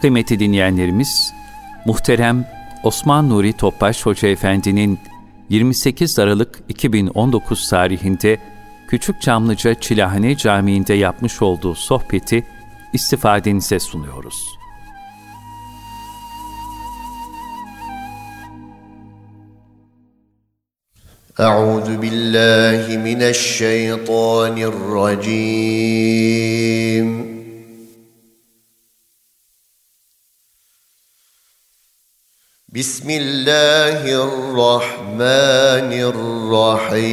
Kıymetli dinleyenlerimiz, muhterem Osman Nuri Topbaş Hoca Efendi'nin 28 Aralık 2019 tarihinde Küçük Çamlıca Çilahane Camii'nde yapmış olduğu sohbeti istifadenize sunuyoruz. أعوذ بالله من الشيطان الرجيم بسم الله الرحمن الرحيم.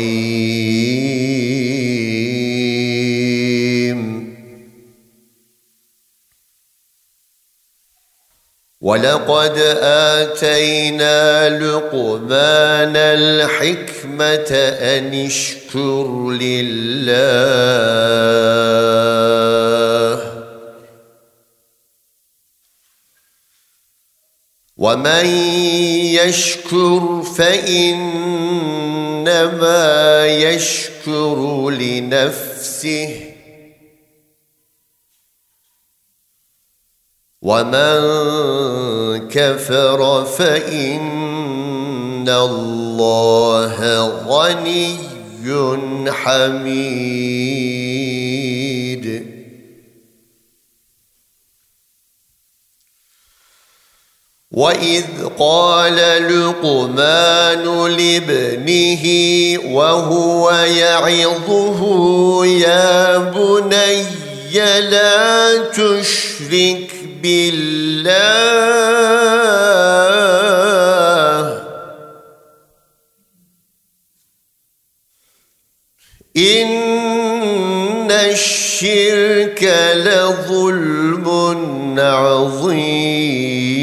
ولقد آتينا لقمان الحكمة أن اشكر لله. ومن يشكر فانما يشكر لنفسه ومن كفر فان الله غني حميد واذ قال لقمان لابنه وهو يعظه يا بني لا تشرك بالله ان الشرك لظلم عظيم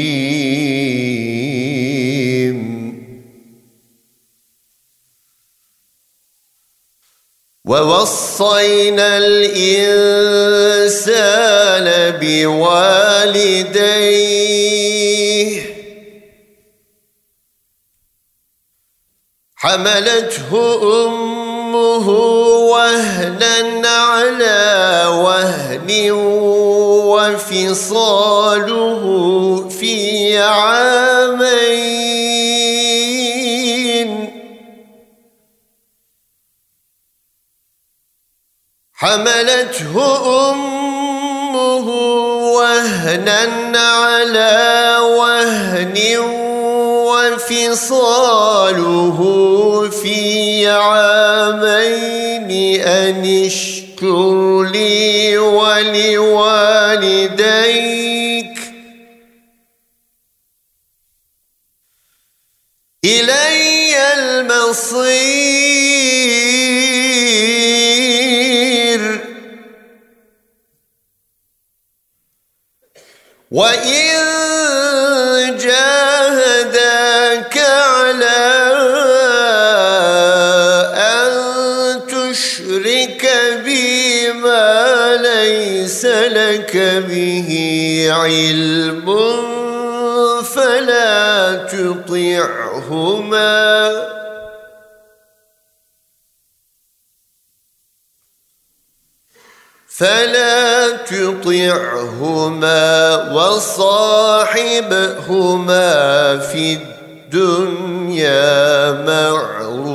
ووصينا الإنسان بوالديه. حملته أمه وهنا على وهن وفصاله في عامين. حملته أمه وهنا على وهن وفصاله في عامين أن اشكر لي ولوالديك. إلي المصير. وإن جاهداك على أن تشرك بي ليس لك به علم فلا تطعهما فلا تطعهما وصاحبهما في الدنيا معروفا.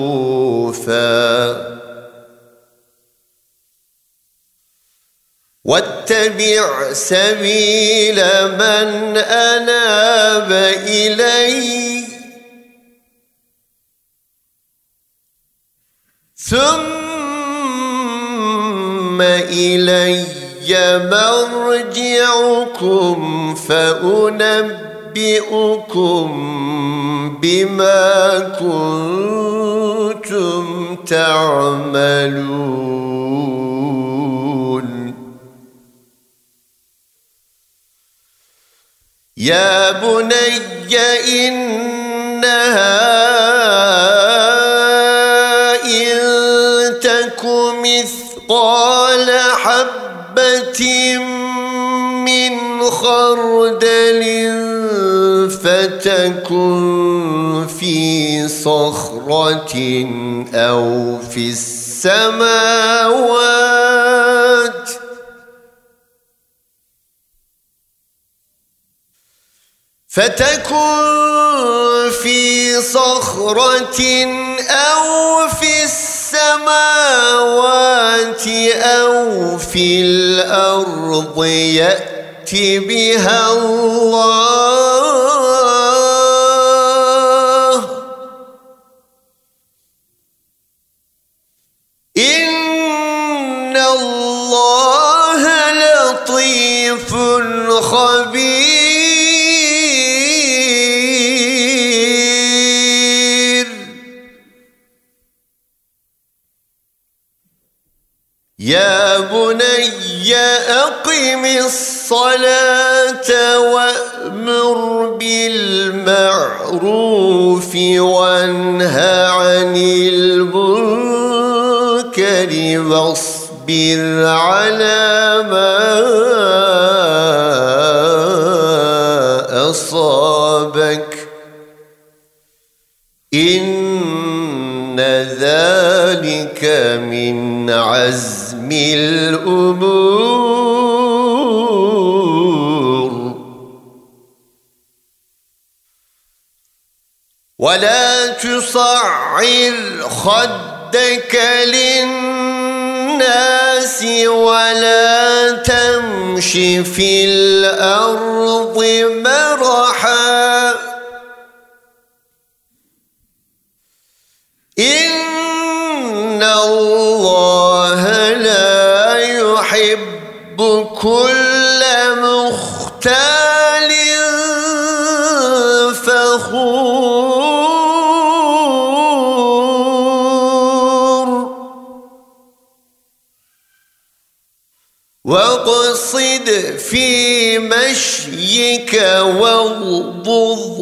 واتبع سبيل من أناب إلي. ثم إلي مرجعكم فأنبئكم بما كنتم تعملون. يا بني إنها إن تك مثقال خردل فتكن في صخرة أو في السماوات. فتكن في صخرة أو في السماوات أو في الأرض يأت بها الله. إن الله لطيف خبير. يا بني أقم الصلاة وأمر بالمعروف وانهى عن المنكر واصبر على ما أصابك. إن ذلك من عزم الأمور. ولا تصعر خدك للناس ولا تمش في الأرض مرحا. إن الله لا يحب كل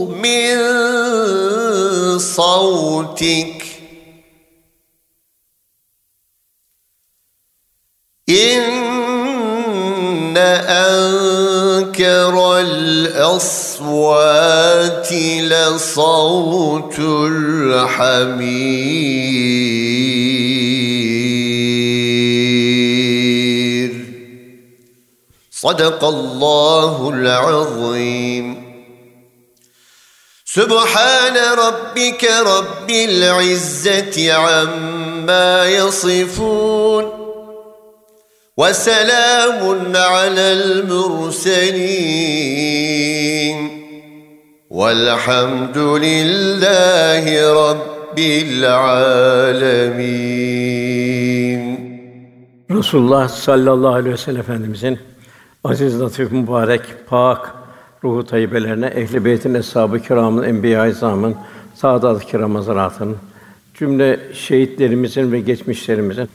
من صوتك. إن أنكر الأصوات لصوت الحمير. صدق الله العظيم. سبحان ربك رب العزة عما يصفون وسلام على المرسلين والحمد لله رب العالمين. رسول الله صلى الله عليه وسلم Efendimizin عزيز latif, مبارك باك ruhu tayyibelerine, ehl-i beytin, eshab-ı kiramın, enbiya-i izamın, saadat-ı kiram cümle şehitlerimizin ve geçmişlerimizin,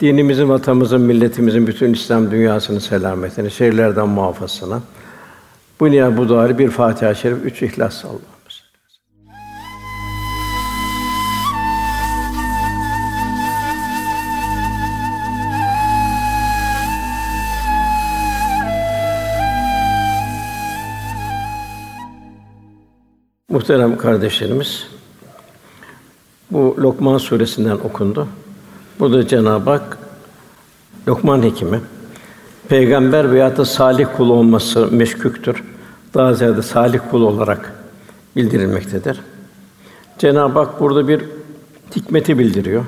dinimizin, vatanımızın, milletimizin, bütün İslam dünyasının selametini, şerlerden muhafazasına, bu niyaz bu duayı bir Fatiha-i Şerif, üç İhlas Allah'ımız. Muhterem kardeşlerimiz, bu Lokman suresinden okundu. Burada Cenab-ı Hak Lokman hekimi peygamber veya da salih kul olması meşküktür. Daha ziyade salih kul olarak bildirilmektedir. Cenab-ı Hak burada bir hikmeti bildiriyor.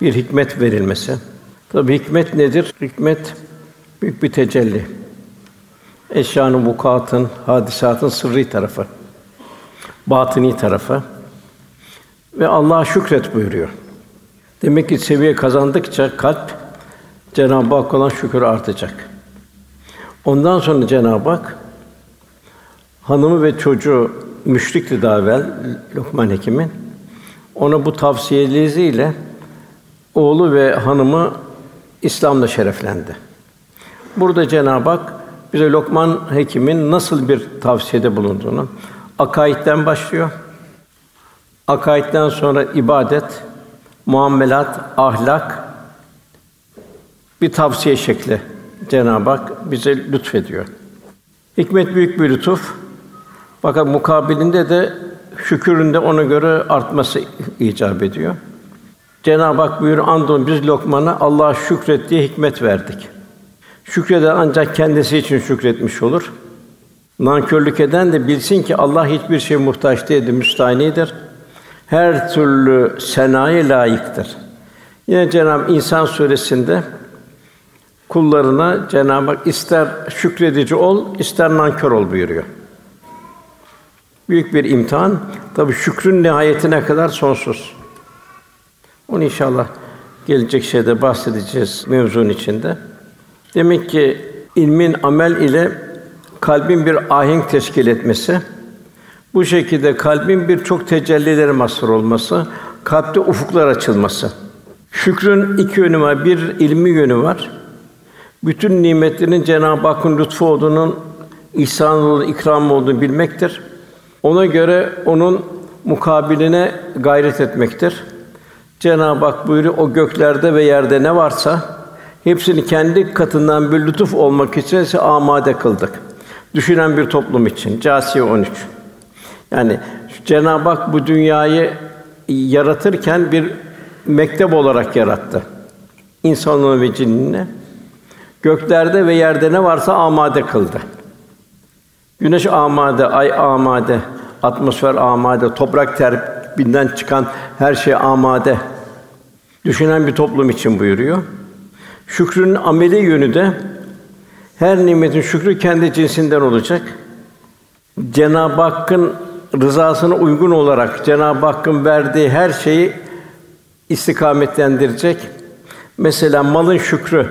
Bir hikmet verilmesi. Tabi hikmet nedir? Hikmet büyük bir tecelli. Eşyanın, vukuatın, hadisatın sırrı tarafı. Batini tarafı. Ve Allah'a şükret buyuruyor. Demek ki seviye kazandıkça kalp Cenab-ı Hak olan şükür artacak. Ondan sonra Cenab-ı Hak hanımı ve çocuğu müşrikti daha evvel Lokman Hekim'in. Ona bu tavsiyeleriyle oğlu ve hanımı İslam'la şereflendi. Burada Cenab-ı Hak bize Lokman Hekim'in nasıl bir tavsiyede bulunduğunu akaidden başlıyor. Akaidden sonra ibadet, muamelat, ahlak bir tavsiye şekli Cenab-ı Hak bize lütfediyor. Hikmet büyük bir lütuf. Fakat mukabilinde de şükürün de ona göre artması icap ediyor. Cenab-ı Hak buyuruyor, andolsun biz Lokman'a Allah'a şükret diye hikmet verdik. Şükreden ancak kendisi için şükretmiş olur. Nankörlük eden de bilsin ki Allah hiçbir şey muhtaç değildir, müstahinidir. Her türlü senaya layıktır. Yine Cenab-ı İnsan suresinde kullarına Cenab-ı Hak ister şükredici ol, ister nankör ol buyuruyor. Büyük bir imtihan. Tabii şükrün nihayetine kadar sonsuz. Onu inşallah gelecek şeyde bahsedeceğiz mevzunun içinde. Demek ki ilmin amel ile kalbin bir ahenk teşkil etmesi, bu şekilde kalbin birçok tecellileri mazhar olması, kalpte ufuklar açılması. Şükrün iki yönü var. Bir ilmi yönü var. Bütün nimetlerin Cenab-ı Hakk'ın lütfu olduğunun, ihsan olduğunu, ikram olduğunu bilmektir. Ona göre onun mukabiline gayret etmektir. Cenab-ı Hak buyuruyor, o göklerde ve yerde ne varsa hepsini kendi katından bir lütuf olmak için amade kıldık. Düşünen bir toplum için. Câsiye 13. Yani Cenab-ı Hak bu dünyayı yaratırken bir mektep olarak yarattı. İnsanlığı ve cinnini. Göklerde ve yerde ne varsa amade kıldı. Güneş amade, ay amade, atmosfer amade, toprak terbinden çıkan her şey amade. Düşünen bir toplum için buyuruyor. Şükrün ameli yönü de her nimetin şükrü kendi cinsinden olacak. Cenab-ı Hakk'ın rızasına uygun olarak Cenab-ı Hakk'ın verdiği her şeyi istikametlendirecek. Mesela malın şükrü.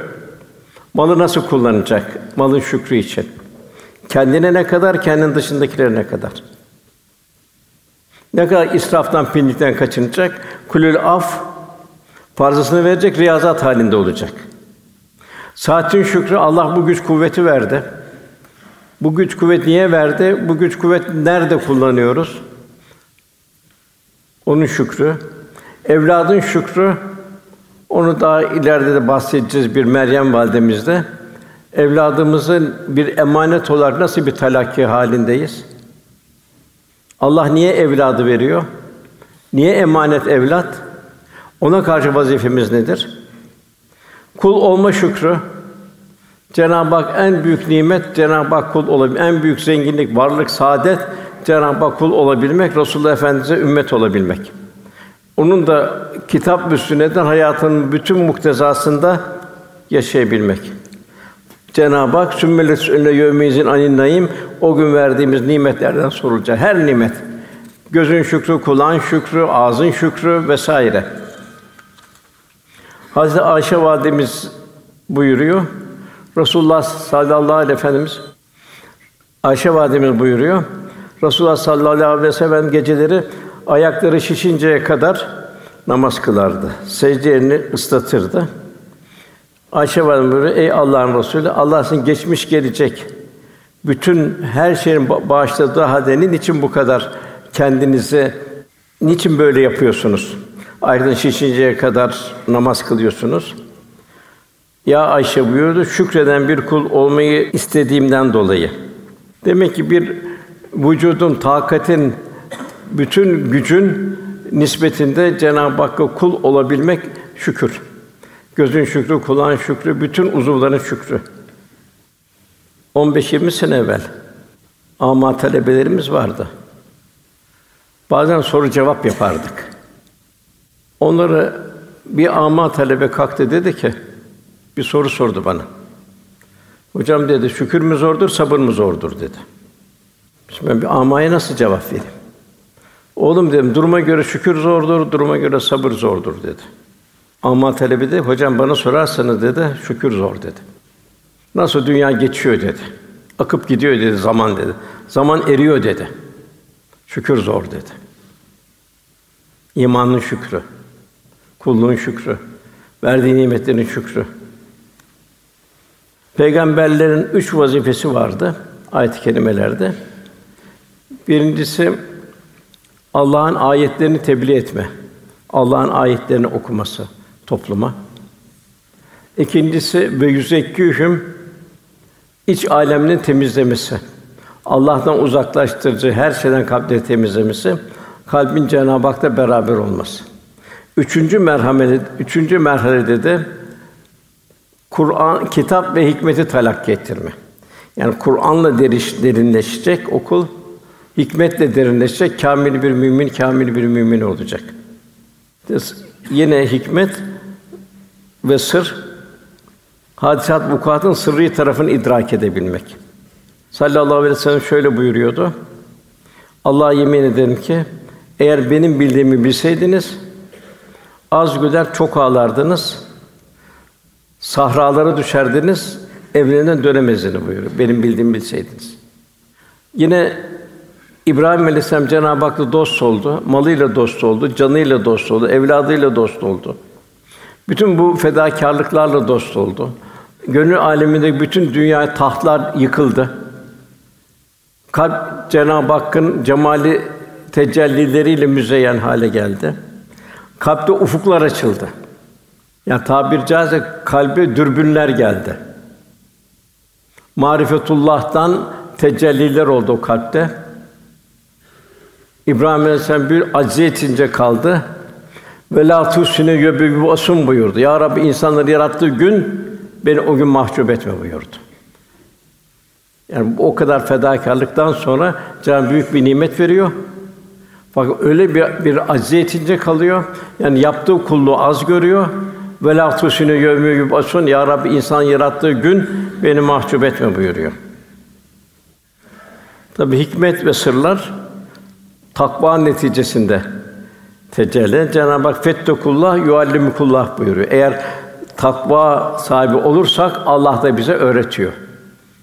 Malı nasıl kullanacak? Malın şükrü için. Kendine ne kadar, kendin dışındakilere ne kadar? Ne kadar israftan, pinlikten kaçınacak? Kulül af farzasını verecek, riyazat halinde olacak. Saatin şükrü Allah bu güç kuvveti verdi. Bu güç kuvvet niye verdi? Bu güç kuvvet nerede kullanıyoruz? Onun şükrü. Evladın şükrü onu daha ileride de bahsedeceğiz bir Meryem validemizde. Evladımızın bir emanet olarak nasıl bir talakki halindeyiz? Allah niye evladı veriyor? Niye emanet evlat? Ona karşı vazifemiz nedir? Kul olma şükrü. Cenab-ı Hak en büyük nimet Cenab-ı Hak kul olabilmek. En büyük zenginlik, varlık, saadet Cenab-ı Hak kul olabilmek, Resulullah Efendimize ümmet olabilmek. Onun da kitap ve hayatının bütün muktezasında yaşayabilmek. Cenab-ı Hak sümmelet önüne yevmizin anin o gün verdiğimiz nimetlerden sorulacak. Her nimet gözün şükrü, kulağın şükrü, ağzın şükrü vesaire. Hazreti Ayşe validemiz buyuruyor. Resulullah sallallahu aleyhi ve efendimiz Ayşe validemiz buyuruyor. Resulullah sallallahu aleyhi ve sellem geceleri ayakları şişinceye kadar namaz kılardı. Secdelerini ıslatırdı. Ayşe validemiz buyuruyor, ey Allah'ın Resulü, Allah sizin geçmiş gelecek bütün her şeyin bağışladığı halde için bu kadar kendinizi niçin böyle yapıyorsunuz? Ayrıca şişinceye kadar namaz kılıyorsunuz. Ya Ayşe buyurdu, şükreden bir kul olmayı istediğimden dolayı. Demek ki bir vücudun, takatin, bütün gücün nispetinde Cenab-ı Hakk'a kul olabilmek şükür. Gözün şükrü, kulağın şükrü, bütün uzuvların şükrü. 15-20 sene evvel ama talebelerimiz vardı. Bazen soru cevap yapardık. Onları bir ama talebe kalktı dedi ki bir soru sordu bana. Hocam dedi şükür mü zordur, sabır mı zordur dedi. Şimdi ben bir amaya nasıl cevap vereyim? Oğlum dedim duruma göre şükür zordur, duruma göre sabır zordur dedi. Ama talebi de hocam bana sorarsanız dedi şükür zor dedi. Nasıl dünya geçiyor dedi. Akıp gidiyor dedi zaman dedi. Zaman eriyor dedi. Şükür zor dedi. İmanın şükrü, kulluğun şükrü, verdiği nimetlerin şükrü. Peygamberlerin üç vazifesi vardı ayet-i kerimelerde. Birincisi Allah'ın ayetlerini tebliğ etme. Allah'ın ayetlerini okuması topluma. İkincisi ve yüzekkühüm iç alemini temizlemesi. Allah'tan uzaklaştırıcı her şeyden kalpleri temizlemesi, kalbin Cenab-ı Hak'ta beraber olması. Üçüncü merhamede, üçüncü merhalede de Kur'an, kitap ve hikmeti talakki ettirme. Yani Kur'an'la derinleşecek okul, hikmetle derinleşecek, kamil bir mümin, kamil bir mümin olacak. Yine hikmet ve sır hadisat vukuatın sırrı tarafını idrak edebilmek. Sallallahu aleyhi ve sellem şöyle buyuruyordu. Allah'a yemin ederim ki eğer benim bildiğimi bilseydiniz az güler çok ağlardınız. Sahralara düşerdiniz, evlerinden dönemezdiniz buyuruyor. Benim bildiğimi bilseydiniz. Yine İbrahim Aleyhisselam Cenab-ı Hak'la dost oldu, malıyla dost oldu, canıyla dost oldu, evladıyla dost oldu. Bütün bu fedakarlıklarla dost oldu. Gönül aleminde bütün dünya tahtlar yıkıldı. Kalp Cenab-ı Hakk'ın cemali tecellileriyle müzeyyen hale geldi. Kalpte ufuklar açıldı. Yani tabir caizse kalbe dürbünler geldi. Marifetullah'tan tecelliler oldu o kalpte. İbrahim Aleyhisselam bir acziyetince kaldı. Ve la tusine yöbü vasum buyurdu. Ya Rabbi insanları yarattığı gün beni o gün mahcup etme buyurdu. Yani o kadar fedakarlıktan sonra Cenab-ı büyük bir nimet veriyor. Fakat öyle bir bir acziyetince kalıyor. Yani yaptığı kulluğu az görüyor. Ve la tusine yevme yubasun ya Rabbi insan yarattığı gün beni mahcup etme buyuruyor. Tabi hikmet ve sırlar takva neticesinde tecelli. Cenab-ı Hak fettekullah yuallimukullah buyuruyor. Eğer takva sahibi olursak Allah da bize öğretiyor.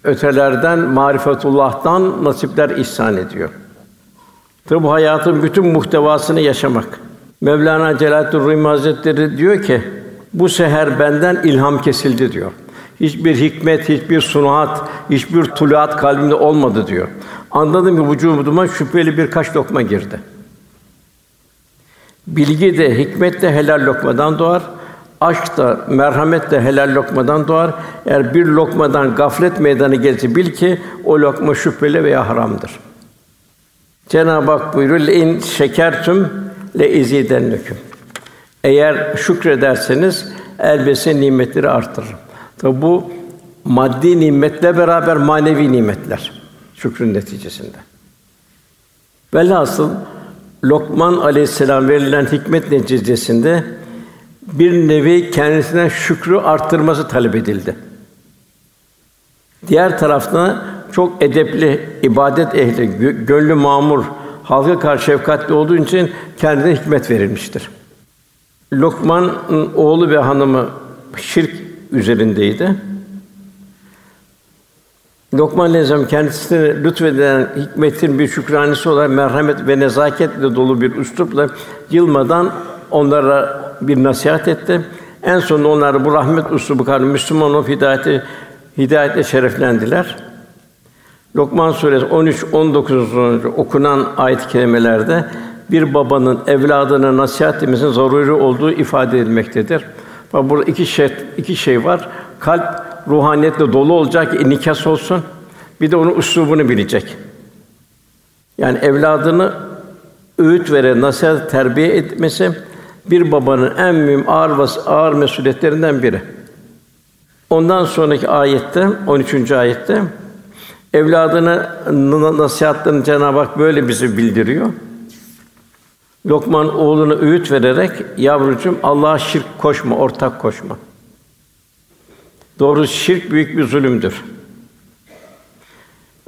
Ötelerden marifetullah'tan nasipler ihsan ediyor. Tabi bu hayatın bütün muhtevasını yaşamak. Mevlana Celaleddin Rumi Hazretleri diyor ki bu seher benden ilham kesildi diyor. Hiçbir hikmet, hiçbir sunuat, hiçbir tuluat kalbimde olmadı diyor. Anladım ki vücuduma şüpheli birkaç lokma girdi. Bilgi de, hikmet de helal lokmadan doğar. Aşk da, merhamet de helal lokmadan doğar. Eğer bir lokmadan gaflet meydana gelirse bil ki o lokma şüpheli veya haramdır. Cenab-ı Hak buyuruyor: "Le in şekertüm le izidenneküm." Eğer şükrederseniz elbette nimetleri artırırım. Tabi bu maddi nimetle beraber manevi nimetler şükrün neticesinde. Velhasıl Lokman Aleyhisselam verilen hikmet neticesinde bir nevi kendisinden şükrü arttırması talep edildi. Diğer tarafta çok edepli, ibadet ehli, gönlü mamur, halka karşı şefkatli olduğu için kendine hikmet verilmiştir. Lokman'ın oğlu ve hanımı şirk üzerindeydi. Lokman Aleyhisselam kendisine lütfedilen hikmetin bir şükranesi olarak merhamet ve nezaketle dolu bir üslupla yılmadan onlara bir nasihat etti. En sonunda onlar bu rahmet üslubu karşı Müslüman olup hidayeti hidayetle şereflendiler. Lokman suresi 13 19. okunan ayet-i kerimelerde bir babanın evladına nasihat etmesinin zaruri olduğu ifade edilmektedir. Bak burada iki şey iki şey var. Kalp ruhaniyetle dolu olacak ki nikas olsun. Bir de onun üslubunu bilecek. Yani evladını öğüt veren, nasihat, terbiye etmesi bir babanın en mühim ağır vas ağır mesuliyetlerinden biri. Ondan sonraki ayette 13. ayette evladına nasihatlerini Cenab-ı Hak böyle bizi bildiriyor. Lokman oğluna öğüt vererek yavrucuğum Allah'a şirk koşma, ortak koşma. Doğru şirk büyük bir zulümdür.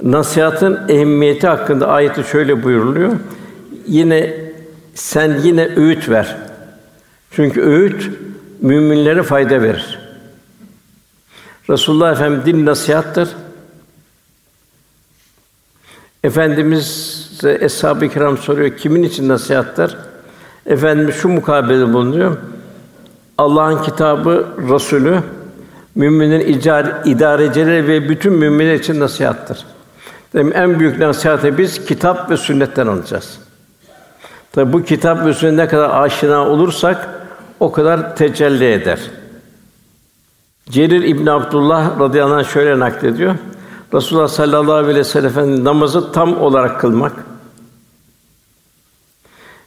Nasihatın ehemmiyeti hakkında ayeti şöyle buyuruluyor. Yine sen yine öğüt ver. Çünkü öğüt müminlere fayda verir. Resulullah Efendimiz din nasihattır. Efendimiz eshab-ı kiram soruyor kimin için nasihatler? Efendimiz şu mukabele bulunuyor. Allah'ın kitabı, Resulü müminin icar, idarecileri ve bütün müminler için nasihattır. Demek en büyük nasihatı biz kitap ve sünnetten alacağız. Tabi bu kitap ve sünnet ne kadar aşina olursak o kadar tecelli eder. Cerir İbn Abdullah radıyallahu anh şöyle naklediyor. Resulullah sallallahu aleyhi ve sellem namazı tam olarak kılmak,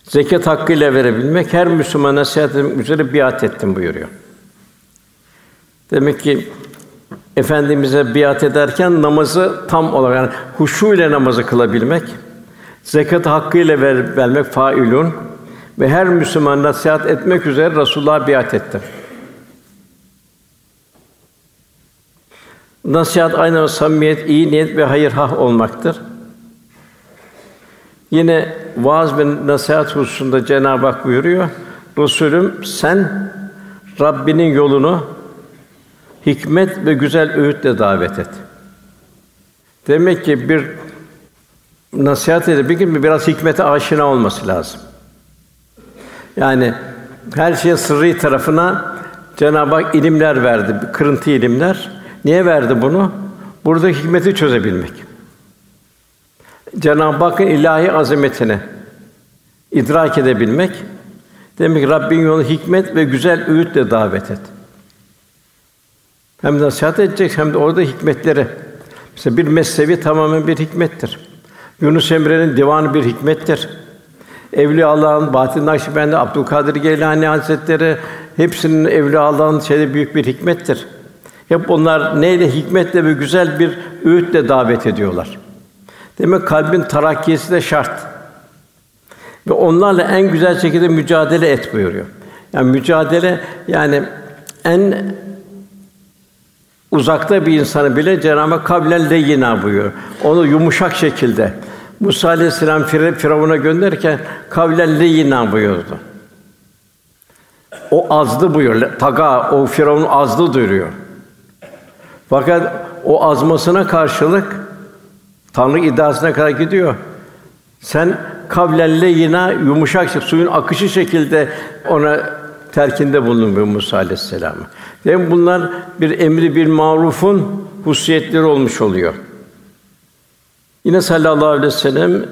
zekat hakkıyla verebilmek, her Müslümana etmek üzere biat ettim buyuruyor. Demek ki Efendimize biat ederken namazı tam olarak yani huşu ile namazı kılabilmek, zekat hakkıyla ver, vermek failun ve her Müslüman nasihat etmek üzere Resulullah'a biat etti. Nasihat aynı samimiyet, iyi niyet ve hayır hah olmaktır. Yine vaaz ve nasihat hususunda Cenab-ı Hak buyuruyor. Resulüm sen Rabbinin yolunu hikmet ve güzel öğütle davet et. Demek ki bir nasihat edip bir gün biraz hikmete aşina olması lazım. Yani her şeyin sırrı tarafına Cenab-ı Hak ilimler verdi, kırıntı ilimler. Niye verdi bunu? Burada hikmeti çözebilmek. Cenab-ı Hakk'ın ilahi azametini idrak edebilmek. Demek ki Rabbin yolu hikmet ve güzel öğütle davet et. Hem nasihat edecek hem de orada hikmetleri. Mesela bir mesnevi tamamen bir hikmettir. Yunus Emre'nin divanı bir hikmettir. Evliya Allah'ın Bahattin Nakşibendi, Abdülkadir Geylani Hazretleri hepsinin Evliya Allah'ın şeyde büyük bir hikmettir. Hep onlar neyle hikmetle ve güzel bir öğütle davet ediyorlar. Demek kalbin tarakkiyesi de şart. Ve onlarla en güzel şekilde mücadele et buyuruyor. Yani mücadele yani en uzakta bir insanı bile Cenab-ı Hak kavlen leyyina buyuruyor. Onu yumuşak şekilde Musa aleyhisselam Firavun'a gönderirken kavlen leyyina buyurdu. O azdı buyuruyor. Taga o Firavun azdı duyuruyor. Fakat o azmasına karşılık Tanrı iddiasına kadar gidiyor. Sen kavlelle yine yumuşak suyun akışı şekilde ona terkinde bulunmuyor Musa aleyhisselam. Hem bunlar bir emri bir marufun hususiyetleri olmuş oluyor. Yine sallallahu aleyhi ve sellem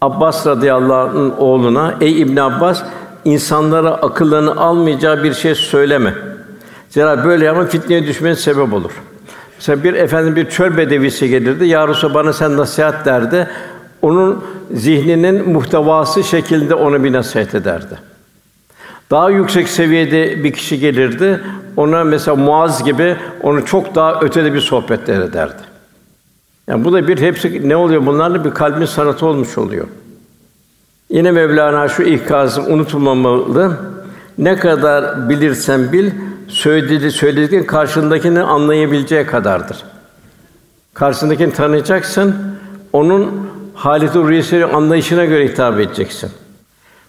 Abbas radıyallahu anh'ın oğluna ey İbn Abbas insanlara akıllarını almayacağı bir şey söyleme. Zira böyle yapma fitneye düşmeye sebep olur. Mesela bir efendim bir çöl bedevisi gelirdi. Ya Resulallah bana sen nasihat derdi. Onun zihninin muhtevası şeklinde ona bir nasihat ederdi. Daha yüksek seviyede bir kişi gelirdi. Ona mesela Muaz gibi onu çok daha ötede bir sohbetler ederdi. Yani bu da bir hepsi ne oluyor bunlarla bir kalbin sanatı olmuş oluyor. Yine Mevlana şu ikazı unutulmamalı. Ne kadar bilirsen bil, söylediği söylediklerin karşındakini anlayabileceği kadardır. Karşındakini tanıyacaksın, onun halit ruhiyesi anlayışına göre hitap edeceksin.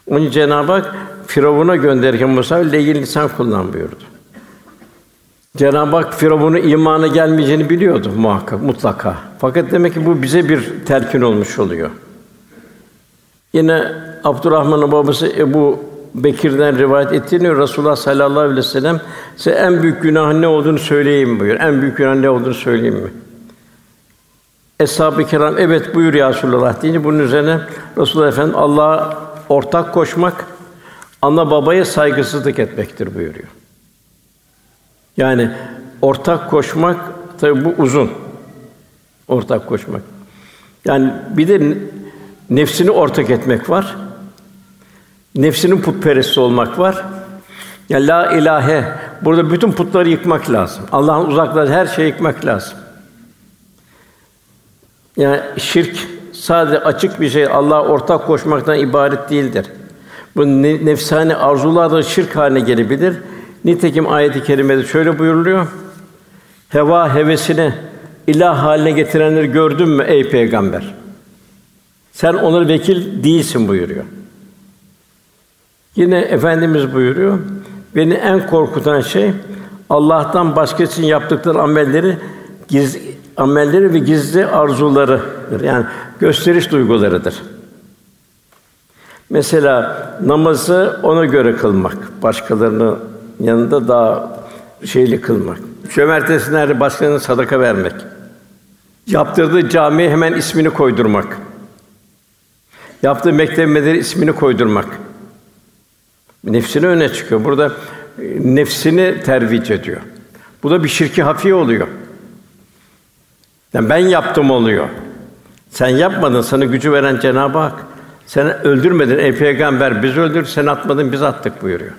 Onun Cenab-ı Hak Firavun'a gönderirken Musa leyin lisan kullan buyurdu. Cenab-ı Hak Firavun'un imana gelmeyeceğini biliyordu muhakkak, mutlaka. Fakat demek ki bu bize bir telkin olmuş oluyor. Yine Abdurrahman'ın babası Ebu Bekir'den rivayet ettiğini Resulullah sallallahu aleyhi ve sellem size en büyük günah ne olduğunu söyleyeyim buyur. En büyük günah ne olduğunu söyleyeyim mi? Eshab-ı kiram evet buyur ya Resulullah deyince bunun üzerine Resulullah Efendimiz Allah'a ortak koşmak, ana babaya saygısızlık etmektir buyuruyor. Yani ortak koşmak tabi bu uzun. Ortak koşmak. Yani bir de nefsini ortak etmek var. Nefsinin putperest olmak var. Ya la ilahe burada bütün putları yıkmak lazım. Allah'ın uzakları her şeyi yıkmak lazım. Yani şirk sadece açık bir şey Allah ortak koşmaktan ibaret değildir. Bu nefsani arzular da şirk haline gelebilir. Nitekim ayet-i kerimede şöyle buyuruluyor. Heva hevesini ilah haline getirenleri gördün mü ey peygamber? Sen onlara vekil değilsin buyuruyor. Yine efendimiz buyuruyor. Beni en korkutan şey Allah'tan başkası için yaptıkları amelleri giz amelleri ve gizli arzularıdır. Yani gösteriş duygularıdır. Mesela namazı ona göre kılmak, başkalarının yanında daha şeyli kılmak. Çömertesine başkalarına sadaka vermek. Yaptırdığı camiye hemen ismini koydurmak. Yaptığı mektep medeni ismini koydurmak. Nefsini öne çıkıyor. Burada e, nefsini tervic ediyor. Bu da bir şirki hafi oluyor. Yani ben yaptım oluyor. Sen yapmadın, sana gücü veren Cenab-ı Hak. Sen öldürmedin ey peygamber, biz öldür, sen atmadın, biz attık buyuruyor.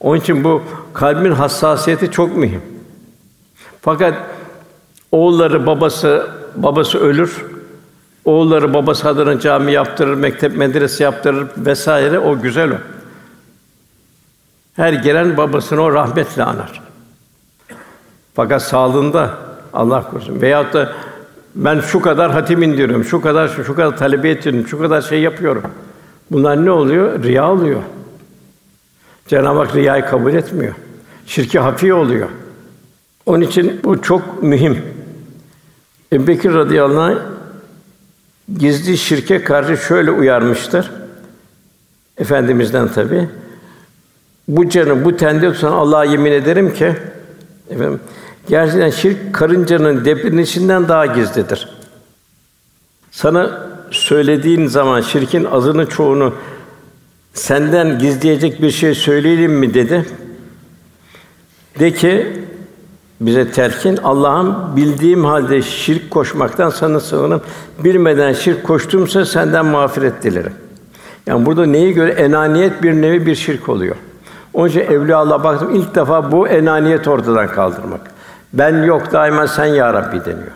Onun için bu kalbin hassasiyeti çok mühim. Fakat Oğulları babası babası ölür. Oğulları babası adına cami yaptırır, mektep medrese yaptırır vesaire o güzel o. Her gelen babasını o rahmetle anar. Fakat sağlığında Allah korusun veyahut da ben şu kadar hatim indiriyorum, şu kadar şu, şu kadar talebe ediyorum, şu kadar şey yapıyorum. Bunlar ne oluyor? Riya oluyor. Cenab-ı Hak riyayı kabul etmiyor. Şirki hafi oluyor. Onun için bu çok mühim. Ebu Bekir radıyallahu anh gizli şirke karşı şöyle uyarmıştır. Efendimizden tabi. Bu canı bu tende tutan Allah'a yemin ederim ki efendim gerçekten şirk karıncanın depinişinden daha gizlidir. Sana söylediğin zaman şirkin azını çoğunu senden gizleyecek bir şey söyleyelim mi dedi. De ki bize terkin Allah'ım bildiğim halde şirk koşmaktan sana sığınırım. Bilmeden şirk koştumsa senden mağfiret dilerim. Yani burada neyi göre enaniyet bir nevi bir şirk oluyor. Onun için Evliya Allah baktım ilk defa bu enaniyet ortadan kaldırmak. Ben yok daima sen ya Rabbi deniyor.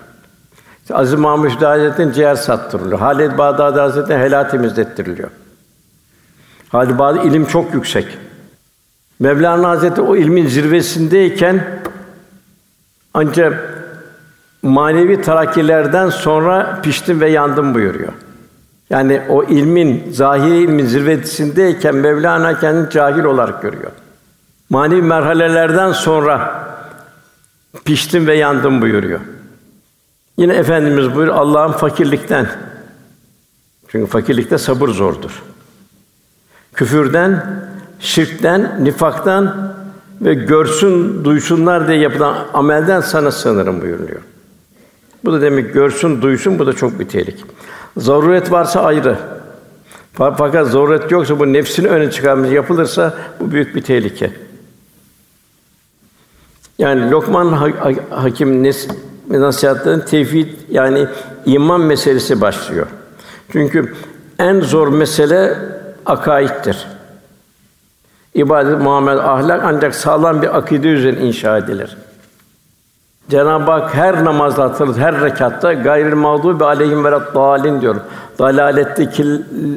İşte Aziz Mahmud Hazretleri'nin ciğer sattırılıyor. Halid Bağdadi Hazretleri'nin helal temizlettiriliyor. Halid Bağdadi ilim çok yüksek. Mevlana Hazretleri o ilmin zirvesindeyken ancak manevi terakkilerden sonra piştim ve yandım buyuruyor. Yani o ilmin, zahiri ilmin zirvesindeyken Mevlana kendini cahil olarak görüyor. Manevi merhalelerden sonra piştim ve yandım buyuruyor. Yine efendimiz buyur Allah'ın fakirlikten çünkü fakirlikte sabır zordur. Küfürden, şirkten, nifaktan ve görsün, duysunlar diye yapılan amelden sana sığınırım buyuruyor. Bu da demek görsün, duysun bu da çok bir tehlike. Zaruret varsa ayrı. Fakat zaruret yoksa bu nefsini öne çıkarmış yapılırsa bu büyük bir tehlike. Yani Lokman Hakim nes nasihatlerin tevhid yani iman meselesi başlıyor. Çünkü en zor mesele akaittir. İbadet, muamele, ahlak ancak sağlam bir akide üzerine inşa edilir. Cenab-ı Hak her namazda hatırlatır, her rekatta gayril mağdubi aleyhim ve dalin diyor. Dalaletteki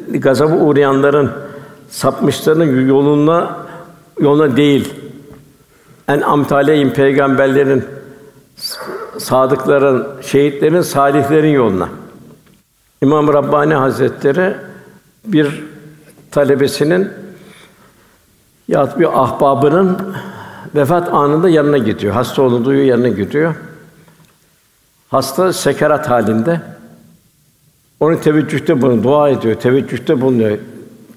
gazabı uğrayanların sapmışların yoluna yoluna değil. En amtaleyim peygamberlerin sadıkların, şehitlerin, salihlerin yoluna. İmam Rabbani Hazretleri bir talebesinin ya bir ahbabının vefat anında yanına gidiyor. Hasta olduğu yanına gidiyor. Hasta sekerat halinde. Onu teveccühte bulunuyor, dua ediyor, teveccühte bulunuyor.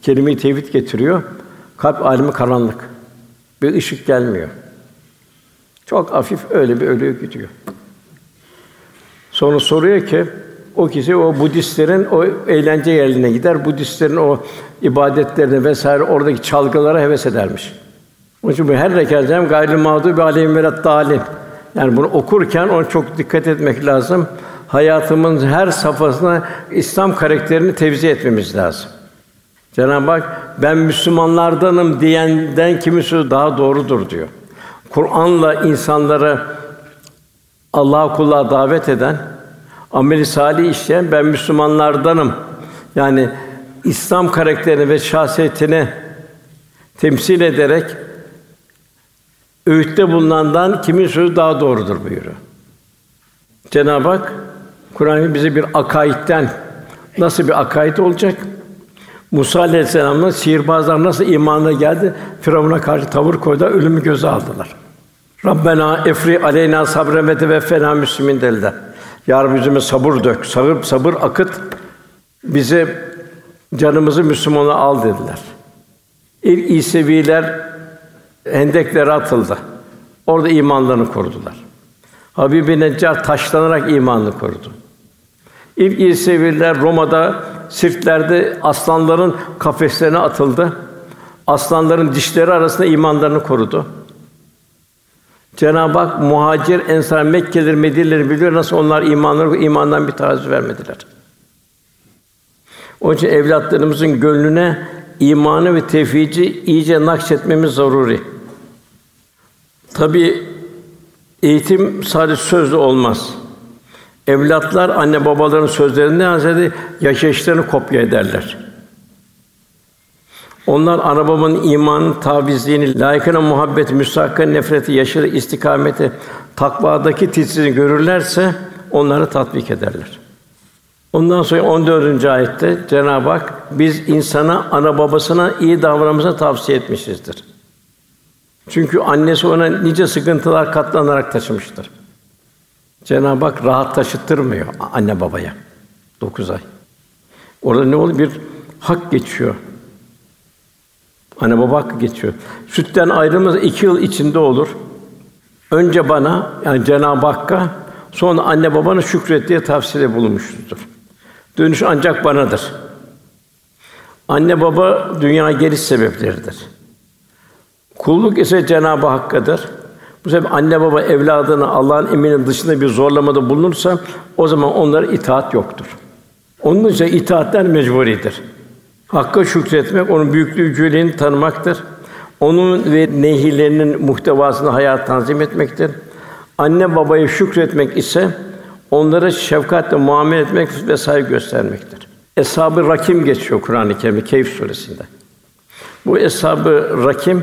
Kelime-i tevhid getiriyor. Kalp alemi karanlık. Bir ışık gelmiyor. Çok hafif öyle bir ölüyor gidiyor. Sonra soruyor ki o kişi o Budistlerin o eğlence yerine gider. Budistlerin o ibadetlerine vesaire oradaki çalgılara heves edermiş. Onun için bu her rekat hem gayrı mağdubi aleyhim ve dalim. Yani bunu okurken ona çok dikkat etmek lazım. Hayatımın her safhasına İslam karakterini tevzi etmemiz lazım. Cenab-ı Hak ben Müslümanlardanım diyenden kimisi daha doğrudur diyor. Kur'an'la insanları Allah'a kulluğa davet eden, ameli salih işleyen ben Müslümanlardanım. Yani İslam karakterini ve şahsiyetini temsil ederek öğütte bulunandan kimin sözü daha doğrudur buyuruyor. Cenab-ı Hak Kur'an bize bir akaitten nasıl bir akaid olacak? Musa aleyhisselam'ın sihirbazlar nasıl imana geldi? Firavun'a karşı tavır koydu, ölümü göze aldılar. Rabbena efri aleyna sabren ve teveffena müslimin dediler. Ya Rabbi yüzüme sabır dök, sabır, sabır akıt, bize canımızı Müslümana al dediler. İlk İseviler hendeklere atıldı. Orada imanlarını korudular. Habib-i Neccar taşlanarak imanını korudu. İlk İseviler Roma'da sirklerde aslanların kafeslerine atıldı. Aslanların dişleri arasında imanlarını korudu. Cenab-ı Hak muhacir, ensar, Mekkeliler, Medine'leri biliyor nasıl onlar imanları imandan bir taviz vermediler. Onun için evlatlarımızın gönlüne imanı ve tevhidi iyice nakşetmemiz zaruri. Tabi eğitim sadece sözlü olmaz. Evlatlar anne babaların sözlerinden ziyade yaşayışlarını kopya ederler. Onlar ana babanın imanın tavizliğini, layıkına muhabbet, müstakil nefreti, yaşadığı istikameti, takvadaki titizliğini görürlerse onları tatbik ederler. Ondan sonra 14. ayette Cenab-ı Hak biz insana ana babasına iyi davranmasını tavsiye etmişizdir. Çünkü annesi ona nice sıkıntılar katlanarak taşımıştır. Cenab-ı Hak rahat taşıttırmıyor anne babaya. Dokuz ay. Orada ne oluyor? Bir hak geçiyor. Anne baba hakkı geçiyor. Sütten ayrılmaz iki yıl içinde olur. Önce bana yani Cenab-ı Hakk'a sonra anne babana şükret diye tavsiyede bulunmuştur. Dönüş ancak banadır. Anne baba dünya geliş sebepleridir. Kulluk ise Cenab-ı Hakk'adır. Bu sebeple anne baba evladını Allah'ın emrinin dışında bir zorlamada bulunursa o zaman onlara itaat yoktur. Onun için itaatler mecburidir. Hakka şükretmek, onun büyüklüğü yüceliğini tanımaktır. Onun ve nehilerinin muhtevasını hayat tanzim etmektir. Anne babaya şükretmek ise onlara şefkatle muamele etmek ve saygı göstermektir. Eshab-ı Rakim geçiyor Kur'an-ı Kerim'de Keyf suresinde. Bu eshab-ı Rakim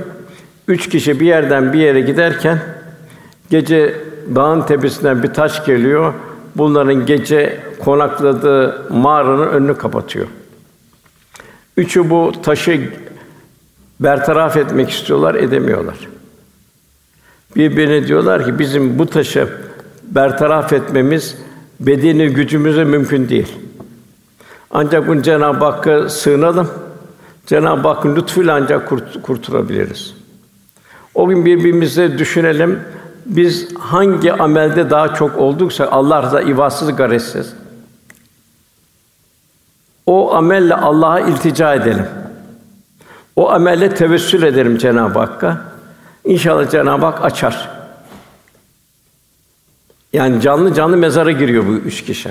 üç kişi bir yerden bir yere giderken gece dağın tepesinden bir taş geliyor. Bunların gece konakladığı mağaranın önünü kapatıyor. Üçü bu taşı bertaraf etmek istiyorlar, edemiyorlar. Birbirine diyorlar ki bizim bu taşı bertaraf etmemiz bedeni gücümüze mümkün değil. Ancak bunu Cenab-ı Hakk'a sığınalım. Cenab-ı Hakk'ın lütfuyla ancak kurt- kurtulabiliriz. O gün birbirimize düşünelim. Biz hangi amelde daha çok olduksa Allah rızası ivatsız garetsiz. O amelle Allah'a iltica edelim. O amelle tevessül ederim Cenab-ı Hakk'a. İnşallah Cenab-ı Hak açar. Yani canlı canlı mezara giriyor bu üç kişi.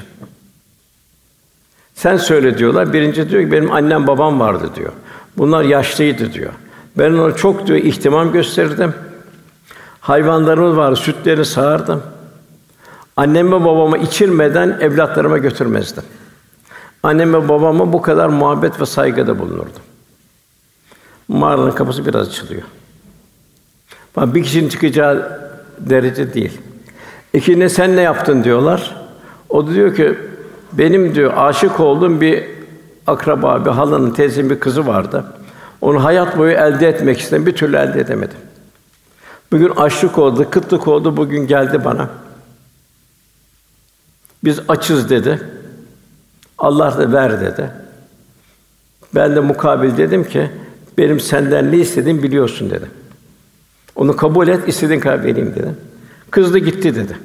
Sen söyle diyorlar. Birinci diyor ki benim annem babam vardı diyor. Bunlar yaşlıydı diyor. Ben ona çok diyor ihtimam gösterdim. Hayvanlarımız var, sütlerini sağardım. Anneme babama içirmeden evlatlarıma götürmezdim. Anneme babama bu kadar muhabbet ve saygıda bulunurdum. Mağaranın kapısı biraz açılıyor. Bak bir kişinin çıkacağı derece değil. İkincide sen ne yaptın diyorlar. O da diyor ki benim diyor aşık olduğum bir akraba, bir halanın teyzemin bir kızı vardı. Onu hayat boyu elde etmek istedim, bir türlü elde edemedim. Bugün açlık oldu, kıtlık oldu, bugün geldi bana. Biz açız dedi. Allah da ver dedi. Ben de mukabil dedim ki benim senden ne istediğimi biliyorsun dedim. Onu kabul et, istediğin kadar vereyim dedim. Kız da gitti dedi.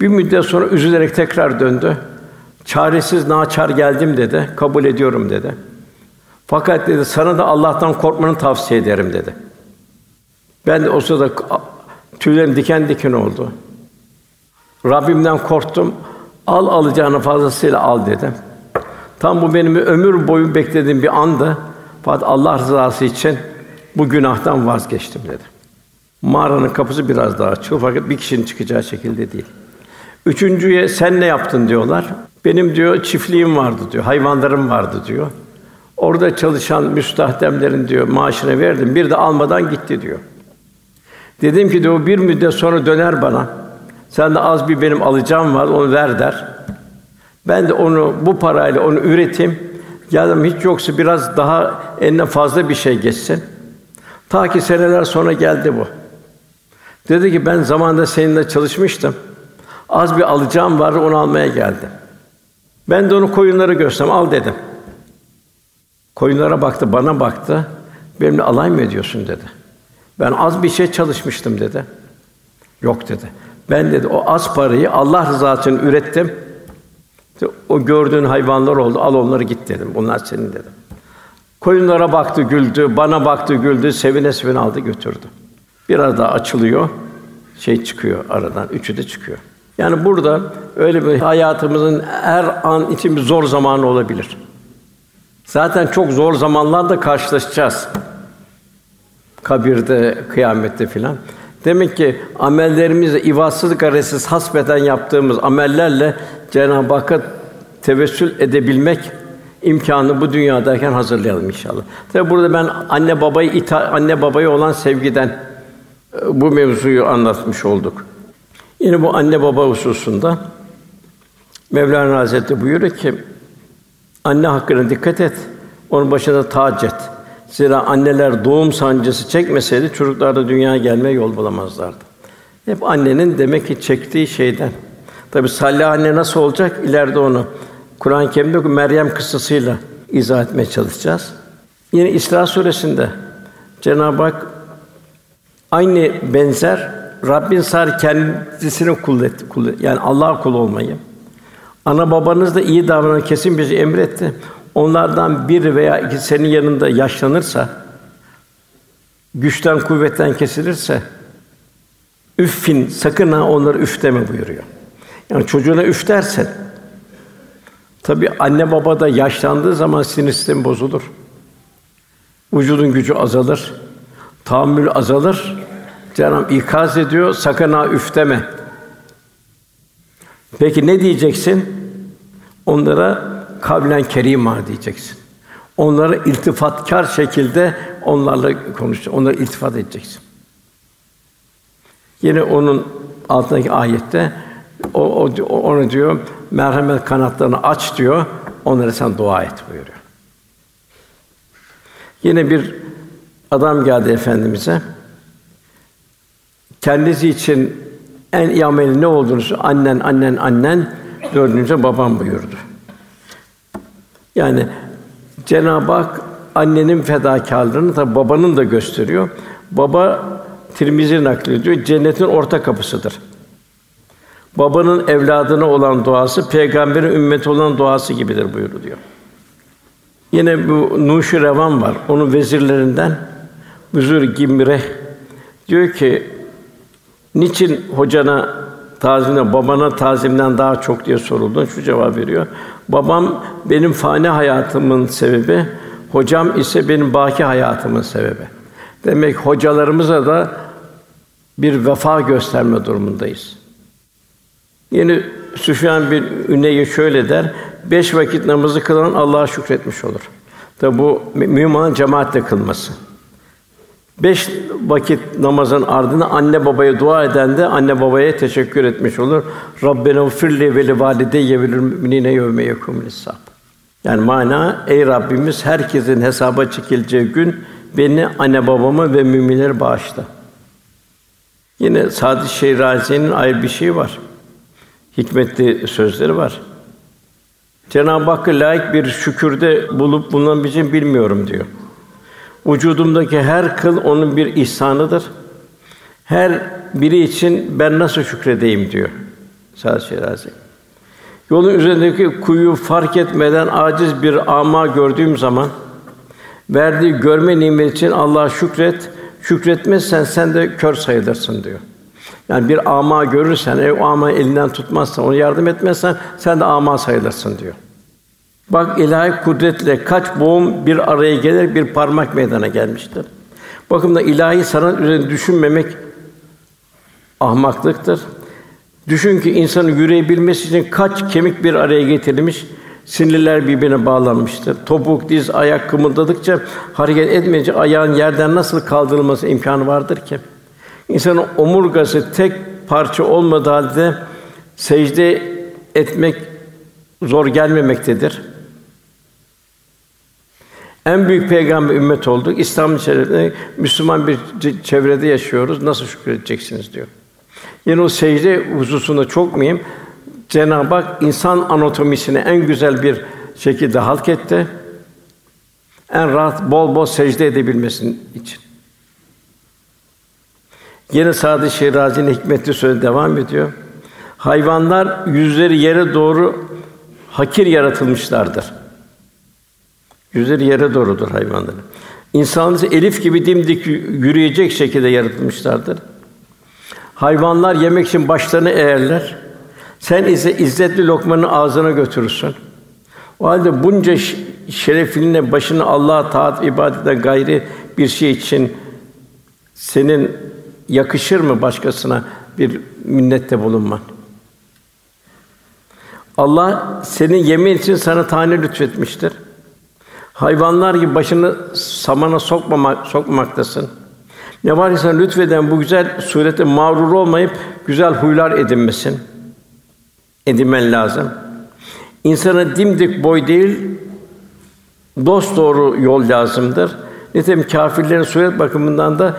Bir müddet sonra üzülerek tekrar döndü. Çaresiz, naçar geldim dedi. Kabul ediyorum dedi. Fakat dedi sana da Allah'tan korkmanı tavsiye ederim dedi. Ben de o sırada tüylerim diken diken oldu. Rabbimden korktum. Al alacağını fazlasıyla al dedim. Tam bu benim ömür boyu beklediğim bir andı. Fakat Allah rızası için bu günahtan vazgeçtim dedi. Mağaranın kapısı biraz daha açık fakat bir kişinin çıkacağı şekilde değil. Üçüncüye sen ne yaptın diyorlar. Benim diyor çiftliğim vardı diyor, hayvanlarım vardı diyor. Orada çalışan müstahdemlerin diyor maaşını verdim. Bir de almadan gitti diyor. Dedim ki diyor bir müddet sonra döner bana. Sen de az bir benim alacağım var onu ver der. Ben de onu bu parayla onu üreteyim. Geldim hiç yoksa biraz daha eline fazla bir şey geçsin. Ta ki seneler sonra geldi bu. Dedi ki ben zamanında seninle çalışmıştım. Az bir alacağım vardı onu almaya geldim. Ben de onu koyunları gösterdim. Al dedim. Koyunlara baktı, bana baktı. Benimle alay mı ediyorsun dedi. Ben az bir şey çalışmıştım dedi. Yok dedi. Ben dedi o az parayı Allah rızası için ürettim. O gördüğün hayvanlar oldu. Al onları git dedim. Bunlar senin dedim. Koyunlara baktı, güldü. Bana baktı, güldü. Sevine sevine aldı, götürdü. Biraz daha açılıyor. Şey çıkıyor aradan. Üçü de çıkıyor. Yani burada öyle bir hayatımızın her an için bir zor zamanı olabilir. Zaten çok zor zamanlarla karşılaşacağız. Kabirde, kıyamette filan. Demek ki amellerimizle ivatsız garesiz hasbeten yaptığımız amellerle Cenab-ı Hakk'a tevessül edebilmek imkanı bu dünyadayken hazırlayalım inşallah. Tabi burada ben anne babayı ita anne babaya olan sevgiden e, bu mevzuyu anlatmış olduk. Yine bu anne baba hususunda Mevlana Hazretleri buyuruyor ki anne hakkına dikkat et. Onun başına tac et. Zira anneler doğum sancısı çekmeseydi çocuklar da dünyaya gelmeye yol bulamazlardı. Hep annenin demek ki çektiği şeyden. Tabi salih anne nasıl olacak? İleride onu Kur'an-ı Kerim'de Meryem kıssasıyla izah etmeye çalışacağız. Yine İsra suresinde Cenab-ı Hak aynı benzer Rabbin sar kendisini kul et, kul yani Allah kul olmayı. Ana babanız da iyi davranan kesin bizi emretti. Onlardan bir veya iki senin yanında yaşlanırsa, güçten kuvvetten kesilirse, üffin sakın ha onları üf deme buyuruyor. Yani çocuğuna üf dersen, tabi anne baba da yaşlandığı zaman sinir sistemi bozulur. Vücudun gücü azalır, tahammül azalır. Cenab-ı ikaz ediyor, sakın ha üf deme. Peki ne diyeceksin? Onlara kavlen kerima diyeceksin. Onlara iltifatkar şekilde onlarla konuş, onlara iltifat edeceksin. Yine onun altındaki ayette o, o onu diyor merhamet kanatlarını aç diyor. Onlara sen dua et buyuruyor. Yine bir adam geldi efendimize. Kendisi için en iyi ameli ne olduğunu annen annen annen dördüncü babam buyurdu. Yani Cenab-ı Hak annenin fedakarlığını da babanın da gösteriyor. Baba Tirmizi naklediyor. Cennetin orta kapısıdır. Babanın evladına olan duası peygamberin ümmeti olan duası gibidir buyuruluyor. Yine bu Nuşu Revan var. Onun vezirlerinden Büzür Gimre diyor ki niçin hocana tazimle babana tazimden daha çok diye soruldu. Şu cevap veriyor. Babam benim fani hayatımın sebebi, hocam ise benim baki hayatımın sebebi. Demek hocalarımıza da bir vefa gösterme durumundayız. Yeni Süfyan bin Üneyye şöyle der: Beş vakit namazı kılan Allah'a şükretmiş olur. Tabi bu mümin cemaatle kılması. Beş vakit namazın ardına anne babaya dua eden de anne babaya teşekkür etmiş olur. Rabbena firli ve li valideyye ve müminine yevme yekumul hesab. Yani mana ey Rabbimiz herkesin hesaba çekileceği gün beni anne babamı ve müminleri bağışla. Yine Sadi Şirazi'nin ayrı bir şey var. Hikmetli sözleri var. Cenab-ı Hakk'a layık bir şükürde bulup bulunabileceğimi bilmiyorum diyor. Vücudumdaki her kıl onun bir ihsanıdır. Her biri için ben nasıl şükredeyim diyor Sa'd Şirazi. Yolun üzerindeki kuyu fark etmeden aciz bir ama gördüğüm zaman verdiği görme nimeti için Allah'a şükret. Şükretmezsen sen de kör sayılırsın diyor. Yani bir ama görürsen, o ama elinden tutmazsan, ona yardım etmezsen sen de ama sayılırsın diyor. Bak ilahi kudretle kaç boğum bir araya gelir, bir parmak meydana gelmiştir. Bakın da ilahi sanat üzerine düşünmemek ahmaklıktır. Düşün ki insanın yürüyebilmesi için kaç kemik bir araya getirilmiş, sinirler birbirine bağlanmıştır. Topuk, diz, ayak kımıldadıkça hareket etmeyince ayağın yerden nasıl kaldırılması imkanı vardır ki? İnsanın omurgası tek parça olmadığı halde secde etmek zor gelmemektedir. En büyük peygamber ümmet olduk. İslam içerisinde Müslüman bir çevrede yaşıyoruz. Nasıl şükredeceksiniz diyor. Yine o secde hususunda çok mühim. Cenab-ı Hak insan anatomisini en güzel bir şekilde halk etti. En rahat bol bol secde edebilmesin için. Yine Sadi Şirazi'nin hikmetli sözü devam ediyor. Hayvanlar yüzleri yere doğru hakir yaratılmışlardır. Yüzleri yere doğrudur hayvanların. İnsanlar elif gibi dimdik yürüyecek şekilde yaratılmışlardır. Hayvanlar yemek için başlarını eğerler. Sen ise izzetli lokmanı ağzına götürürsün. O halde bunca şereflinle başını Allah'a taat ibadete gayri bir şey için senin Yakışır mı başkasına bir minnette bulunman? Allah senin yemin için sana tane lütfetmiştir. Hayvanlar gibi başını samana sokmamak, sokmamaktasın. Ne var sana lütfeden bu güzel surete mağrur olmayıp güzel huylar edinmesin. Edinmen lazım. İnsana dimdik boy değil, dost doğru yol lazımdır. Nitekim kâfirlerin suret bakımından da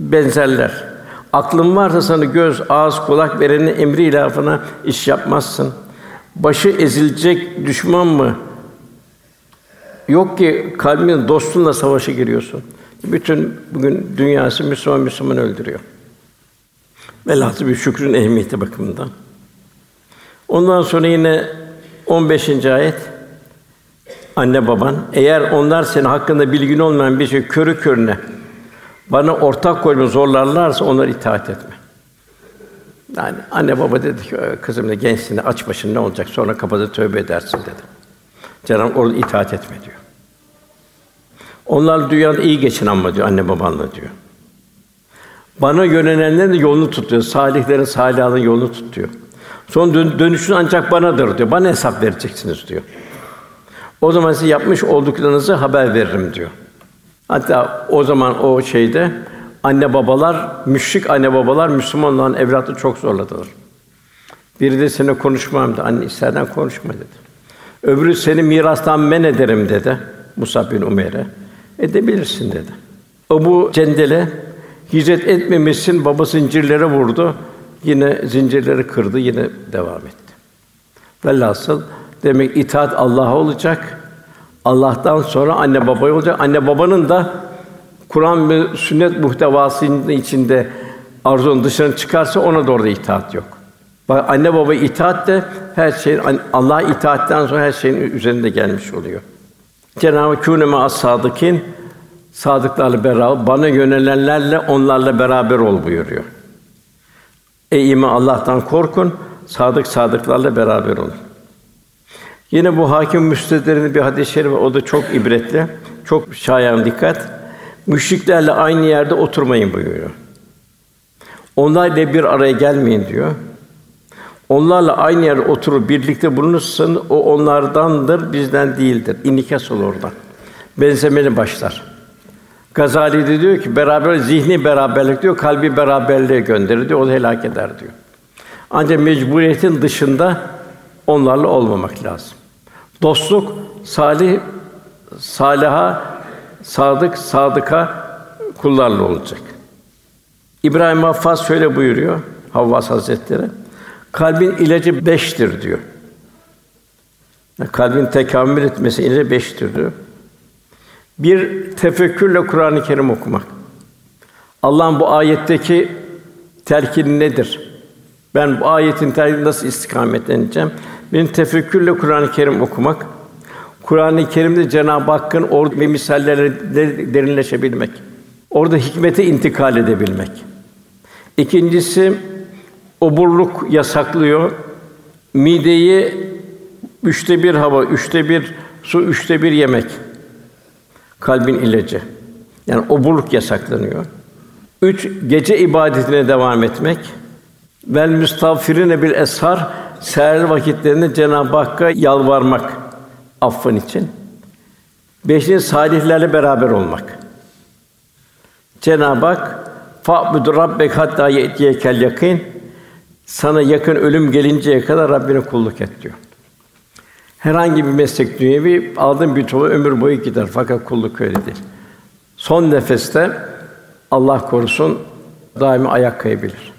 benzerler. Aklın varsa sana göz, ağız, kulak verenin emri ilafına iş yapmazsın. Başı ezilecek düşman mı? Yok ki kalbin dostunla savaşa giriyorsun. Bütün bugün dünyası Müslüman Müslüman öldürüyor. Velhâsıl bir şükrün ehemmiyeti bakımından. Ondan sonra yine 15. ayet anne baban eğer onlar senin hakkında bilgin olmayan bir şey körü körüne bana ortak koyma zorlarlarsa onlara itaat etme. Yani anne baba dedi ki kızım da gençsin aç başını ne olacak sonra kapıda tövbe edersin dedi. Cenab-ı orada itaat etme diyor. Onlar dünyada iyi geçin ama diyor anne babanla diyor. Bana yönelenlerin de yolunu tutuyor. Salihlerin salihlerin yolunu tutuyor. Son dön- dönüşün ancak banadır diyor. Bana hesap vereceksiniz diyor. O zaman size yapmış olduklarınızı haber veririm diyor. Hatta o zaman o şeyde anne babalar, müşrik anne babalar Müslüman olan evlatı çok zorladılar. Biri de seninle konuşmam dedi. Anne isterden konuşma dedi. Öbürü seni mirastan men ederim dedi. Musab bin Umeyr'e. Edebilirsin dedi. O bu cendele hicret etmemişsin, baba zincirlere vurdu. Yine zincirleri kırdı, yine devam etti. Velhasıl demek itaat Allah'a olacak. Allah'tan sonra anne babaya olacak. Anne babanın da Kur'an ve sünnet muhtevasının içinde arzunun dışına çıkarsa ona da itaat yok. Anne baba itaat de her şeyin Allah'a itaatten sonra her şeyin üzerinde gelmiş oluyor. Cenab-ı Kûneme as-sadıkîn sadıklarla beraber bana yönelenlerle onlarla beraber ol buyuruyor. Ey iman Allah'tan korkun, sadık sadıklarla beraber olun. Yine bu Hakim Müstedder'in bir hadis-i şerif o da çok ibretli, çok şayan dikkat. Müşriklerle aynı yerde oturmayın buyuruyor. Onlarla bir araya gelmeyin diyor. Onlarla aynı yerde oturup birlikte bulunursan o onlardandır, bizden değildir. İnikas olur oradan. Benzemeli başlar. Gazali de diyor ki beraber zihni beraberlik diyor, kalbi beraberliğe gönderir diyor, o helak eder diyor. Ancak mecburiyetin dışında onlarla olmamak lazım. Dostluk salih saliha sadık sadıka kullarla olacak. İbrahim Haffaz şöyle buyuruyor Havvas Hazretleri. Kalbin ilacı beştir diyor. Yani kalbin tekamül etmesi ilacı beştir diyor. Bir tefekkürle Kur'an-ı Kerim okumak. Allah'ın bu ayetteki telkini nedir? Ben bu ayetin telkini nasıl istikametleneceğim? Benim tefekkürle Kur'an-ı Kerim okumak. Kur'an-ı Kerim'de Cenab-ı Hakk'ın orada ve misallerle derinleşebilmek. Orada hikmete intikal edebilmek. İkincisi oburluk yasaklıyor. Mideyi üçte bir hava, üçte bir su, üçte bir yemek. Kalbin ilacı. Yani oburluk yasaklanıyor. Üç, gece ibadetine devam etmek. Vel müstağfirine bil eshar seher vakitlerinde Cenab-ı Hakk'a yalvarmak affın için. Beşinci salihlerle beraber olmak. Cenab-ı Hak fa'budu rabbek hatta ye'tiyekel yakîn sana yakın ölüm gelinceye kadar Rabbine kulluk et diyor. Herhangi bir meslek dünyevi aldığın bir tuğla ömür boyu gider fakat kulluk öyle değil. Son nefeste Allah korusun daimi ayak kayabilir.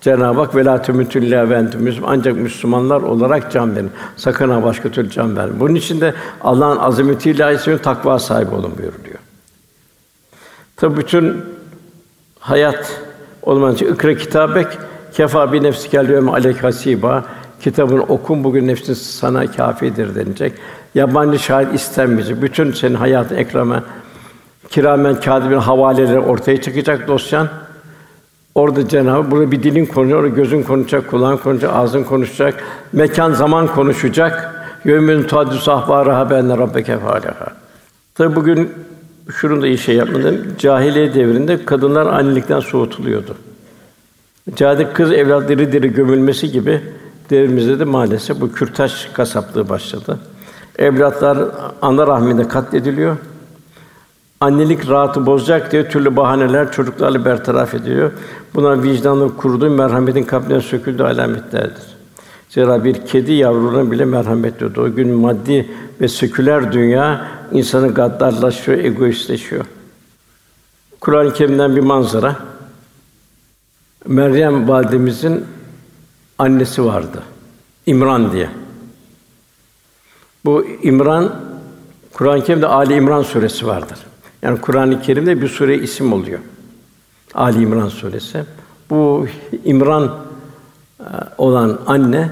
Cenab-ı Hak velâ tümütüllâ ve entüm ancak Müslümanlar olarak can verin. Sakın ha başka türlü can vermeyin. Bunun için de Allah'ın azametiyle ayetinin takva sahibi olun buyuruyor. Tabi bütün hayat olmanın için ikra kitabek kefa bi nefsikel yevme aleyk hasiba kitabını okun bugün nefsin sana kâfidir denilecek. Yabancı şahit istenmeyecek. Bütün senin hayatın ekrana kiramen kâdibin havaleleri ortaya çıkacak dosyan. Orada Cenab-ı burada bir dilin konuşuyor, gözün konuşacak, kulağın konuşacak, ağzın konuşacak, mekan zaman konuşacak. Yevmün tuhaddüs ahbâraha benne rabbeke fâleha. Tabi bugün şunu da iyi şey yapmadım. Cahiliye devrinde kadınlar annelikten soğutuluyordu. Cahil kız evlat diri gömülmesi gibi devrimizde de maalesef bu kürtaj kasaplığı başladı. Evlatlar ana rahminde katlediliyor. Annelik rahatı bozacak diye türlü bahaneler çocuklarla bertaraf ediliyor. Buna vicdanlı kurduğu merhametin kalbine söküldüğü alametlerdir. Zira bir kedi yavruna bile merhamet duydu. O gün maddi ve seküler dünya insanı gaddarlaşıyor, egoistleşiyor. Kur'an-ı Kerim'den bir manzara. Meryem validemizin annesi vardı. İmran diye. Bu İmran Kur'an-ı Kerim'de Ali İmran suresi vardır. Yani Kur'an-ı Kerim'de bir sure isim oluyor. Ali İmran suresi. Bu İmran e, olan anne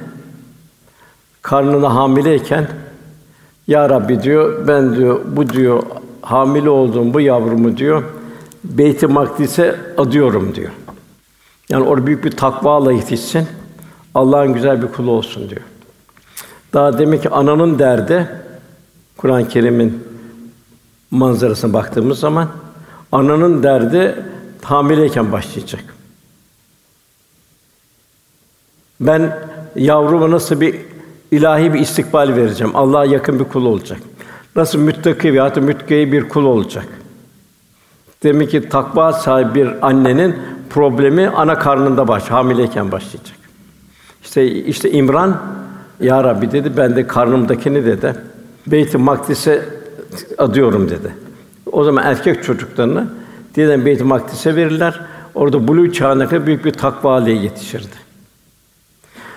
karnında hamileyken ya Rabbi diyor ben diyor bu diyor hamile olduğum bu yavrumu diyor Beyt-i Makdis'e adıyorum diyor. Yani orada büyük bir takvayla yetişsin. Allah'ın güzel bir kulu olsun diyor. Daha demek ki ananın derdi Kur'an-ı Kerim'in manzarasına baktığımız zaman ananın derdi hamileyken başlayacak. Ben yavruma nasıl bir ilahi bir istikbal vereceğim. Allah'a yakın bir kul olacak. Nasıl müttaki veya da mütkiye bir kul olacak. Demek ki takva sahibi bir annenin problemi ana karnında baş, hamileyken başlayacak. İşte işte İmran ya Rabbi dedi ben de karnımdakini dedi. Beyt-i Makdis'e adıyorum dedi. O zaman erkek çocuklarını diyelim Beyt-i Makdis'e verirler. Orada buluğ çağına kadar büyük bir takva haliye yetişirdi.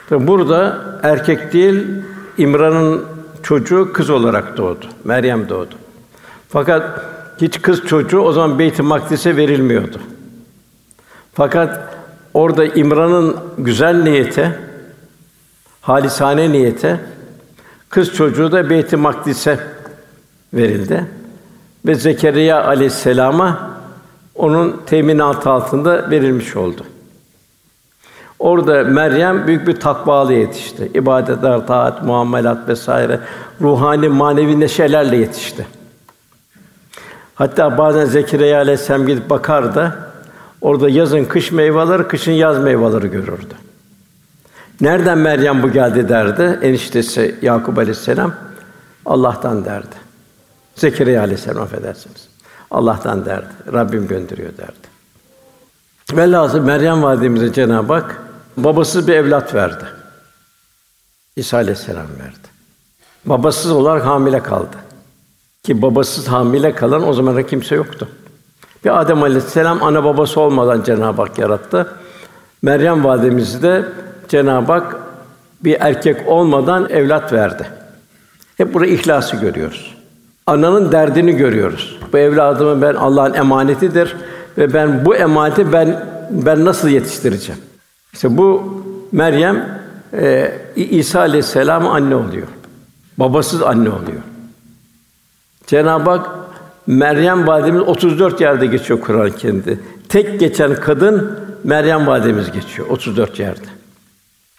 Tabi burada erkek değil İmran'ın çocuğu kız olarak doğdu. Meryem doğdu. Fakat hiç kız çocuğu o zaman Beyt-i Makdis'e verilmiyordu. Fakat orada İmran'ın güzel niyete, halisane niyete kız çocuğu da Beyt-i Makdis'e verildi ve Zekeriya aleyhisselama onun teminatı altında verilmiş oldu. Orada Meryem büyük bir takvalı yetişti. İbadetler, taat, muamelat vesaire ruhani, manevi neşelerle yetişti. Hatta bazen Zekeriya aleyhisselam gidip bakardı. Orada yazın kış meyveleri, kışın yaz meyveleri görürdü. Nereden Meryem bu geldi derdi. Eniştesi Yakup aleyhisselam Allah'tan derdi. Zekeriya aleyhisselam affedersiniz. Allah'tan derdi. Rabbim gönderiyor derdi. Velhâsıl Meryem validemize Cenab-ı Hak babasız bir evlat verdi. İsa aleyhisselam verdi. Babasız olarak hamile kaldı. Ki babasız hamile kalan o zaman kimse yoktu. Bir Adem aleyhisselam ana babası olmadan Cenab-ı Hak yarattı. Meryem validemizi de Cenab-ı Hak bir erkek olmadan evlat verdi. Hep burada ihlası görüyoruz. Ananın derdini görüyoruz. Bu evladımı ben Allah'ın emanetidir ve ben bu emaneti ben ben nasıl yetiştireceğim? İşte bu Meryem e, İsa aleyhisselam anne oluyor. Babasız anne oluyor. Cenab-ı Hak Meryem validemiz 34 yerde geçiyor Kur'an-ı Kerim'de. Tek geçen kadın Meryem validemiz geçiyor 34 yerde.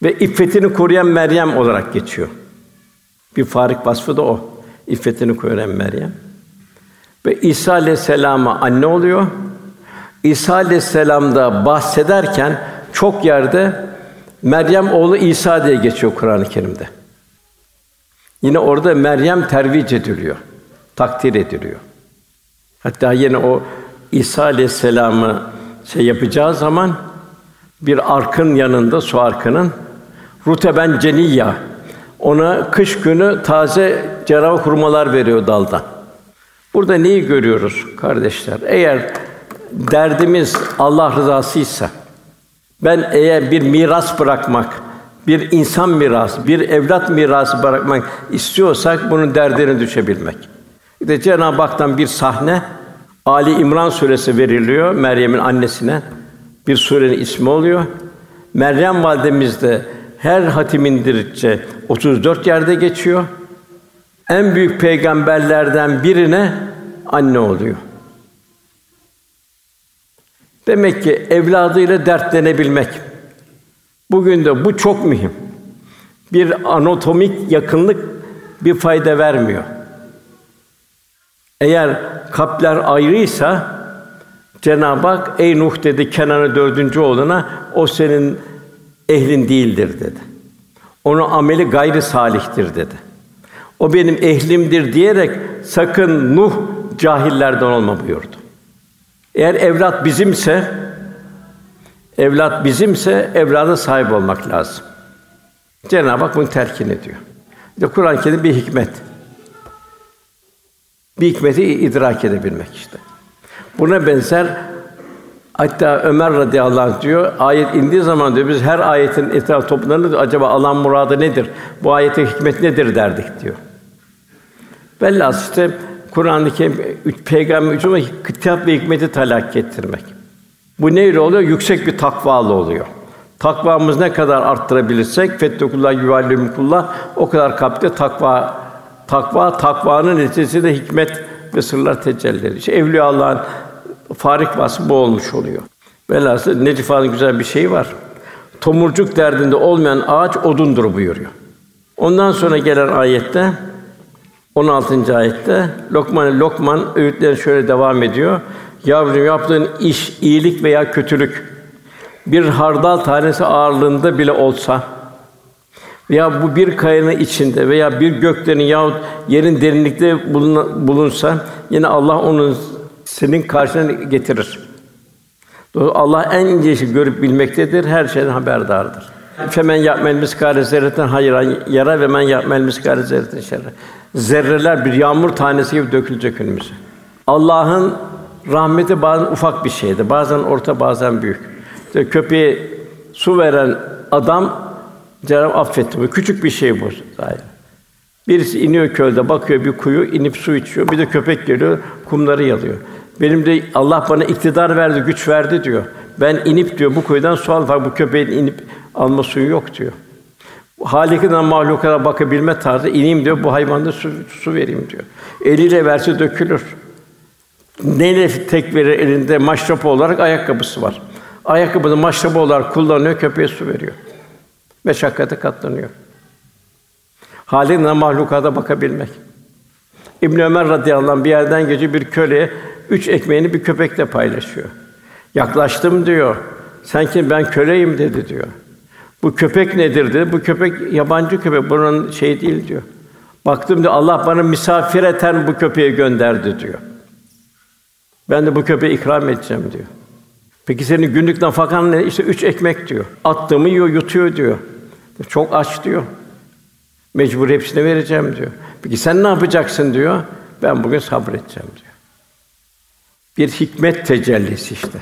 Ve iffetini koruyan Meryem olarak geçiyor. Bir farik vasfı da o. İffetini koruyan Meryem. Ve İsa aleyhisselama anne oluyor. İsa aleyhisselamda bahsederken çok yerde Meryem oğlu İsa diye geçiyor Kur'an-ı Kerim'de. Yine orada Meryem tervic ediliyor, takdir ediliyor. Hatta yine o İsa aleyhisselamı şey yapacağı zaman bir arkın yanında su arkının ruteben ceniyya ona kış günü taze cerrah hurmalar veriyor daldan. Burada neyi görüyoruz kardeşler? Eğer derdimiz Allah rızasıysa ben eğer bir miras bırakmak, bir insan mirası, bir evlat mirası bırakmak istiyorsak bunun derdine düşebilmek. İşte Cenab-ı Hak'tan bir sahne Ali İmran suresi veriliyor Meryem'in annesine. Bir surenin ismi oluyor. Meryem validemiz de her hatim indirdikçe 34 yerde geçiyor. En büyük peygamberlerden birine anne oluyor. Demek ki evladıyla dertlenebilmek. Bugün de bu çok mühim. Bir anatomik yakınlık bir fayda vermiyor. Eğer kalpler ayrıysa Cenab-ı Hak ey Nuh dedi Kenan'ın dördüncü oğluna o senin ehlin değildir dedi. Onun ameli gayri salihtir dedi. O benim ehlimdir diyerek sakın Nuh cahillerden olma buyurdu. Eğer evlat bizimse evlat bizimse evlada sahip olmak lazım. Cenab-ı Hak bunu telkin ediyor. İşte Kur'an-ı Kerim bir hikmet. Bir hikmeti idrak edebilmek işte. Buna benzer hatta Ömer radıyallahu anh diyor, ayet indiği zaman diyor biz her ayetin etraf toplanır acaba alan muradı nedir? Bu ayetin hikmet nedir derdik diyor. Velhâsıl işte Kur'an-ı Kerim peygamber için kitap ve hikmeti talak ettirmek. Bu neyle oluyor? Yüksek bir takvalı oluyor. Takvamız ne kadar arttırabilirsek fettekullah yuvallimkullah o kadar kalpte takva takva takvanın neticesinde hikmet ve sırlar tecelli ediyor. İşte Evliya Allah'ın farik vasfı bu olmuş oluyor. Velhâsıl Necip Fazıl'ın güzel bir şeyi var. Tomurcuk derdinde olmayan ağaç odundur buyuruyor. Ondan sonra gelen ayette 16. ayette Lokman Lokman öğütleri şöyle devam ediyor. Yavrum yaptığın iş iyilik veya kötülük bir hardal tanesi ağırlığında bile olsa veya bu bir kayanın içinde veya bir göklerin yahut yerin derinlikte bulunsa yine Allah onun senin karşına getirir. Allah en ince görüp bilmektedir, her şeyden haberdardır. Femen ya'mel miskâle zerreten hayran yara ve men ya'mel miskâle zerreten şerre. Zerreler bir yağmur tanesi gibi dökülecek önümüze. Allah'ın rahmeti bazen ufak bir şeydi, bazen orta, bazen büyük. İşte köpeğe su veren adam Cenab-ı affetti. Bu küçük bir şey bu zaten. Birisi iniyor kölde, bakıyor bir kuyu, inip su içiyor. Bir de köpek geliyor, kumları yalıyor. Benim de Allah bana iktidar verdi, güç verdi diyor. Ben inip diyor bu kuyudan su al, bu köpeğin inip alma suyu yok diyor. Halik'in mahlukata bakabilme tarzı ineyim diyor, bu hayvanda su, su vereyim diyor. Eliyle verse dökülür. Neyle tek verir elinde maşrap olarak ayakkabısı var. Ayakkabını maşrap olarak kullanıyor, köpeğe su veriyor. Meşakkate katlanıyor. Haline mahlukata bakabilmek. İbn Ömer radıyallahu anh bir yerden geçiyor bir köle üç ekmeğini bir köpekle paylaşıyor. Yaklaştım diyor. Sen kim? Ben köleyim dedi diyor. Bu köpek nedir dedi. Bu köpek yabancı köpek. Bunun şey değil diyor. Baktım diyor Allah bana misafir eten bu köpeği gönderdi diyor. Ben de bu köpeği ikram edeceğim diyor. Peki senin günlük nafakan ne? İşte üç ekmek diyor. Attığımı yiyor, yutuyor diyor. Çok aç diyor. Mecbur hepsine vereceğim diyor. Peki sen ne yapacaksın diyor. Ben bugün sabredeceğim diyor. Bir hikmet tecellisi işte.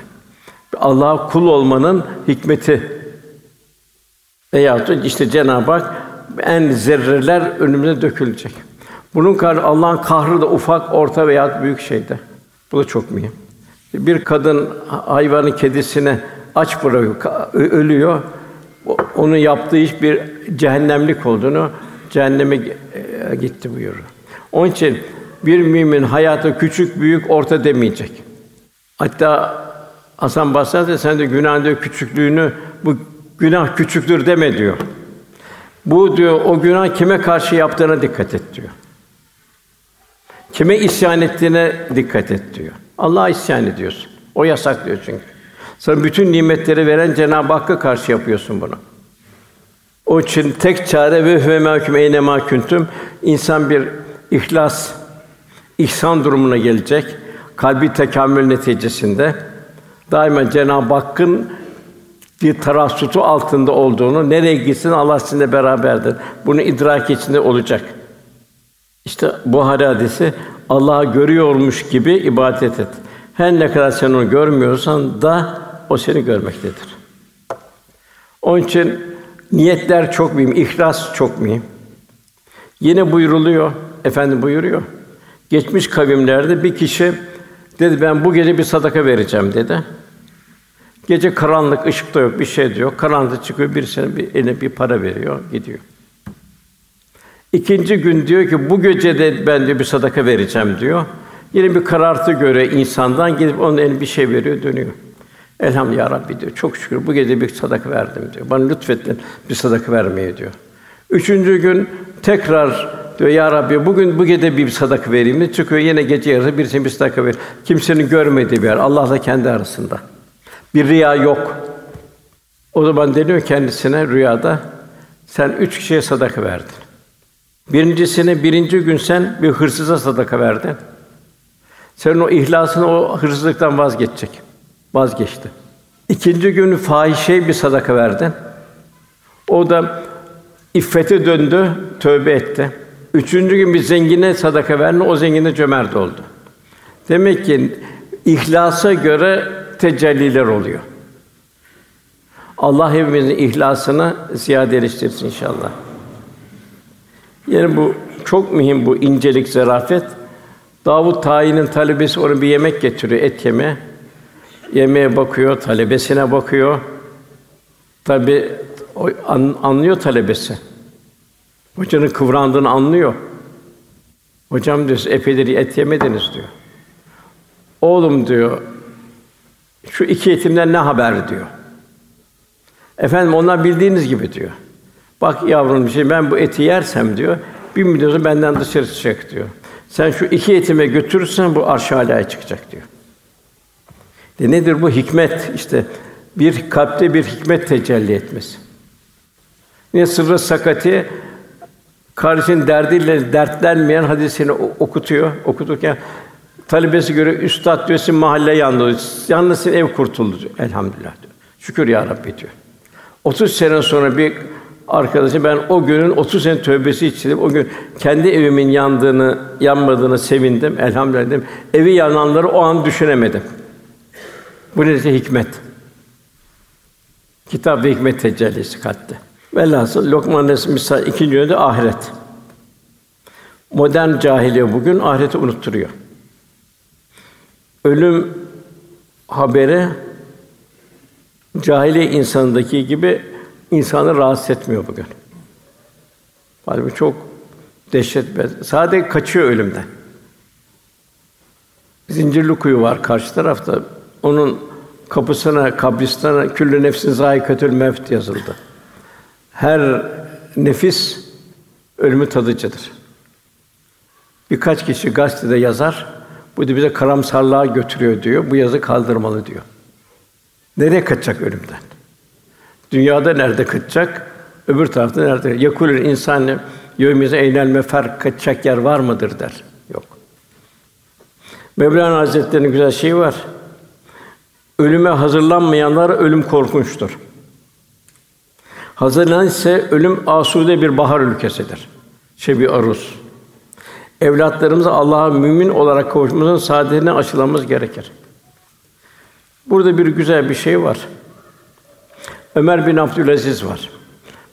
Allah'a kul olmanın hikmeti. Veyahut da işte Cenab-ı Hak en zerreler önümüze dökülecek. Bunun karşı Allah'ın kahrı da ufak, orta veya büyük şeyde. Bu da çok mühim. Bir kadın hayvanı kedisine aç bırakıyor, ölüyor. Onun yaptığı iş bir cehennemlik olduğunu cehenneme e, gitti buyuruyor. Onun için bir mümin hayatı küçük, büyük, orta demeyecek. Hatta Hasan Basri de sen de günahın diyor küçüklüğünü bu günah küçüktür deme diyor. Bu diyor o günah kime karşı yaptığına dikkat et diyor. Kime isyan ettiğine dikkat et diyor. Allah'a isyan ediyorsun. O yasaklıyor çünkü. Sana bütün nimetleri veren Cenab-ı Hakk'a karşı yapıyorsun bunu. O için tek çare ve hüve mahkum eyne mahkuntum insan bir ihlas, ihsan durumuna gelecek. Kalbi tekamül neticesinde daima Cenab-ı Hakk'ın bir tarassutu altında olduğunu, nereye gitsin Allah sizinle beraberdir. Bunu idrak içinde olacak. İşte bu hadisi Allah'ı görüyormuş gibi ibadet et. Her ne kadar sen onu görmüyorsan da o seni görmektedir. Onun için niyetler çok mühim, ihlas çok mühim. Yine buyuruluyor, efendim buyuruyor. Geçmiş kavimlerde bir kişi dedi ben bu gece bir sadaka vereceğim dedi. Gece karanlık, ışık da yok, bir şey de yok. Karanlık çıkıyor, birisine bir eline bir para veriyor, gidiyor. İkinci gün diyor ki bu gece de ben de bir sadaka vereceğim diyor. Yine bir karartı göre insandan gidip onun eline bir şey veriyor, dönüyor. Elhamdülillah ya Rabbi diyor. Çok şükür bu gece bir sadaka verdim diyor. Bana lütfettin bir sadaka vermeye diyor. Üçüncü gün tekrar Diyor ya Rabbi bugün bu gece bir sadaka vereyim mi? Çıkıyor yine gece yarısı birisine bir sadaka ver. Kimsenin görmediği bir yer. Allah'la kendi arasında. Bir riya yok. O zaman deniyor kendisine rüyada sen üç kişiye sadaka verdin. Birincisine birinci gün sen bir hırsıza sadaka verdin. Senin o ihlasını o hırsızlıktan vazgeçecek. Vazgeçti. İkinci gün fahişe bir sadaka verdin. O da iffete döndü, tövbe etti. Üçüncü gün bir zengine sadaka verdin, o zengine cömert oldu. Demek ki ihlasa göre tecelliler oluyor. Allah hepimizin ihlasını ziyadeleştirsin inşallah. Yani bu çok mühim bu incelik, zarafet. Davut tayinin talebesi ona bir yemek getiriyor, et yeme. Yemeğe bakıyor, talebesine bakıyor. Tabi anlıyor talebesi. Hocanın kıvrandığını anlıyor. Hocam diyor, epeydir et yemediniz diyor. Oğlum diyor, şu iki yetimden ne haber diyor. Efendim onlar bildiğiniz gibi diyor. Bak yavrum şey ben bu eti yersem diyor, bir müddet benden dışarı çıkacak diyor. Sen şu iki yetime götürürsen bu arş alaya çıkacak diyor. De nedir bu hikmet? İşte bir kalpte bir hikmet tecelli etmesi. Ne sırrı sakati kardeşin derdiyle dertlenmeyen hadisini okutuyor. Okuturken talebesi göre üstad diyorsun mahalle yandı. Yalnız ev kurtuldu diyor. Elhamdülillah diyor. Şükür ya Rabbi diyor. 30 sene sonra bir arkadaşı ben o günün 30 sene tövbesi içtim. O gün kendi evimin yandığını, yanmadığını sevindim. Elhamdülillah dedim. Evi yananları o an düşünemedim. Bu nedir hikmet? Kitap ve hikmet tecellisi kattı. Velhasıl Lokman Resmi misal ikinci yönde ahiret. Modern cahiliye bugün ahireti unutturuyor. Ölüm haberi cahiliye insanındaki gibi insanı rahatsız etmiyor bugün. Halbuki çok dehşet Sadece kaçıyor ölümden. Zincirli kuyu var karşı tarafta. Onun kapısına, kabristana küllü nefsin zâikatül mevt yazıldı. Her nefis ölümü tadıcıdır. Birkaç kişi gazetede yazar, bu da bize karamsarlığa götürüyor diyor. Bu yazı kaldırmalı diyor. Nereye kaçacak ölümden? Dünyada nerede kaçacak? Öbür tarafta nerede? Yakulül insan yevmize eynel mefer kaçacak yer var mıdır der. Yok. Mevlana Hazretleri'nin güzel şeyi var. Ölüme hazırlanmayanlar ölüm korkunçtur. Hazırlanan ise ölüm asude bir bahar ülkesidir. Şebi aruz. Evlatlarımızı Allah'a mümin olarak kavuşmamızın saadetine aşılamamız gerekir. Burada bir güzel bir şey var. Ömer bin Abdülaziz var.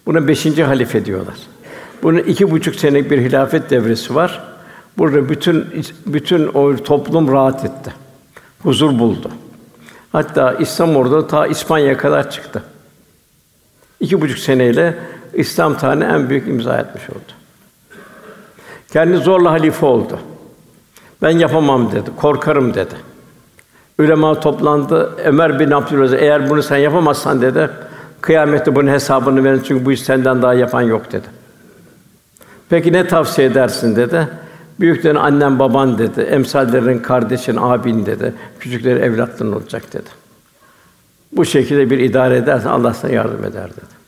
Buna beşinci halife diyorlar. Bunun iki buçuk senelik bir hilafet devresi var. Burada bütün bütün o toplum rahat etti. Huzur buldu. Hatta İslam orada ta İspanya'ya kadar çıktı. İki buçuk seneyle İslam tarihine en büyük imza etmiş oldu. Kendi zorla halife oldu. Ben yapamam dedi, korkarım dedi. Ülema toplandı. Ömer bin Abdülaziz eğer bunu sen yapamazsan dedi, kıyamette bunun hesabını verin çünkü bu iş senden daha yapan yok dedi. Peki ne tavsiye edersin dedi. Büyüklerin annen baban dedi, emsallerin kardeşin, abin dedi, küçükleri evlatların olacak dedi. Bu şekilde bir idare edersen Allah sana yardım eder dedi.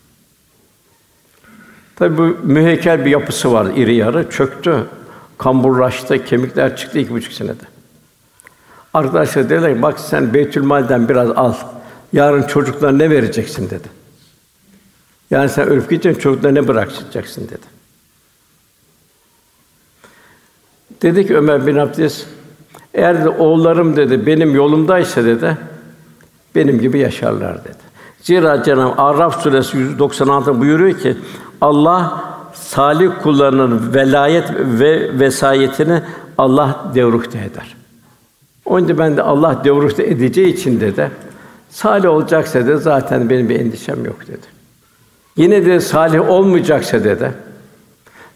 Tabi bu müheykel bir yapısı var iri yarı, çöktü. Kamburlaştı, kemikler çıktı iki buçuk senede. Arkadaşlar dediler bak sen Beytülmal'den biraz al. Yarın çocuklara ne vereceksin dedi. Yani sen ölüp gideceksin, çocuklara ne bırakacaksın dedi. Dedi ki Ömer bin Abdülaziz, eğer de oğullarım dedi benim yolumdaysa dedi, benim gibi yaşarlar dedi. Zira Cenab-ı Araf suresi 196 buyuruyor ki Allah salih kullarının velayet ve vesayetini Allah devruhte eder. Onun için ben de Allah devruhte edeceği için dedi. Salih olacaksa da zaten benim bir endişem yok dedi. Yine de salih olmayacaksa dedi.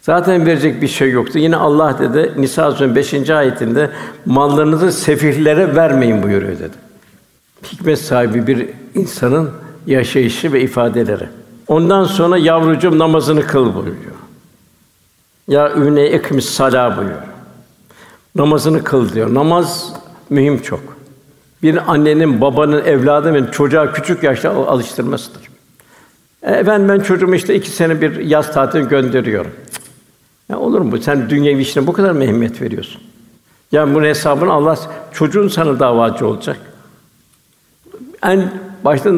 Zaten verecek bir şey yoktu. Yine Allah dedi Nisa Suresi 5. ayetinde mallarınızı sefihlere vermeyin buyuruyor dedi. Hikmet sahibi bir insanın yaşayışı ve ifadeleri. Ondan sonra yavrucuğum namazını kıl buyuruyor. Ya üne ekmis sala buyuruyor. Namazını kıl diyor. Namaz mühim çok. Bir annenin, babanın, evladının çocuğa küçük yaşta alıştırmasıdır. E, efendim ben çocuğumu işte iki sene bir yaz tatili gönderiyorum. Ya olur mu? Sen dünya işine bu kadar mı veriyorsun? Yani bunun hesabını Allah çocuğun sana davacı olacak. En başta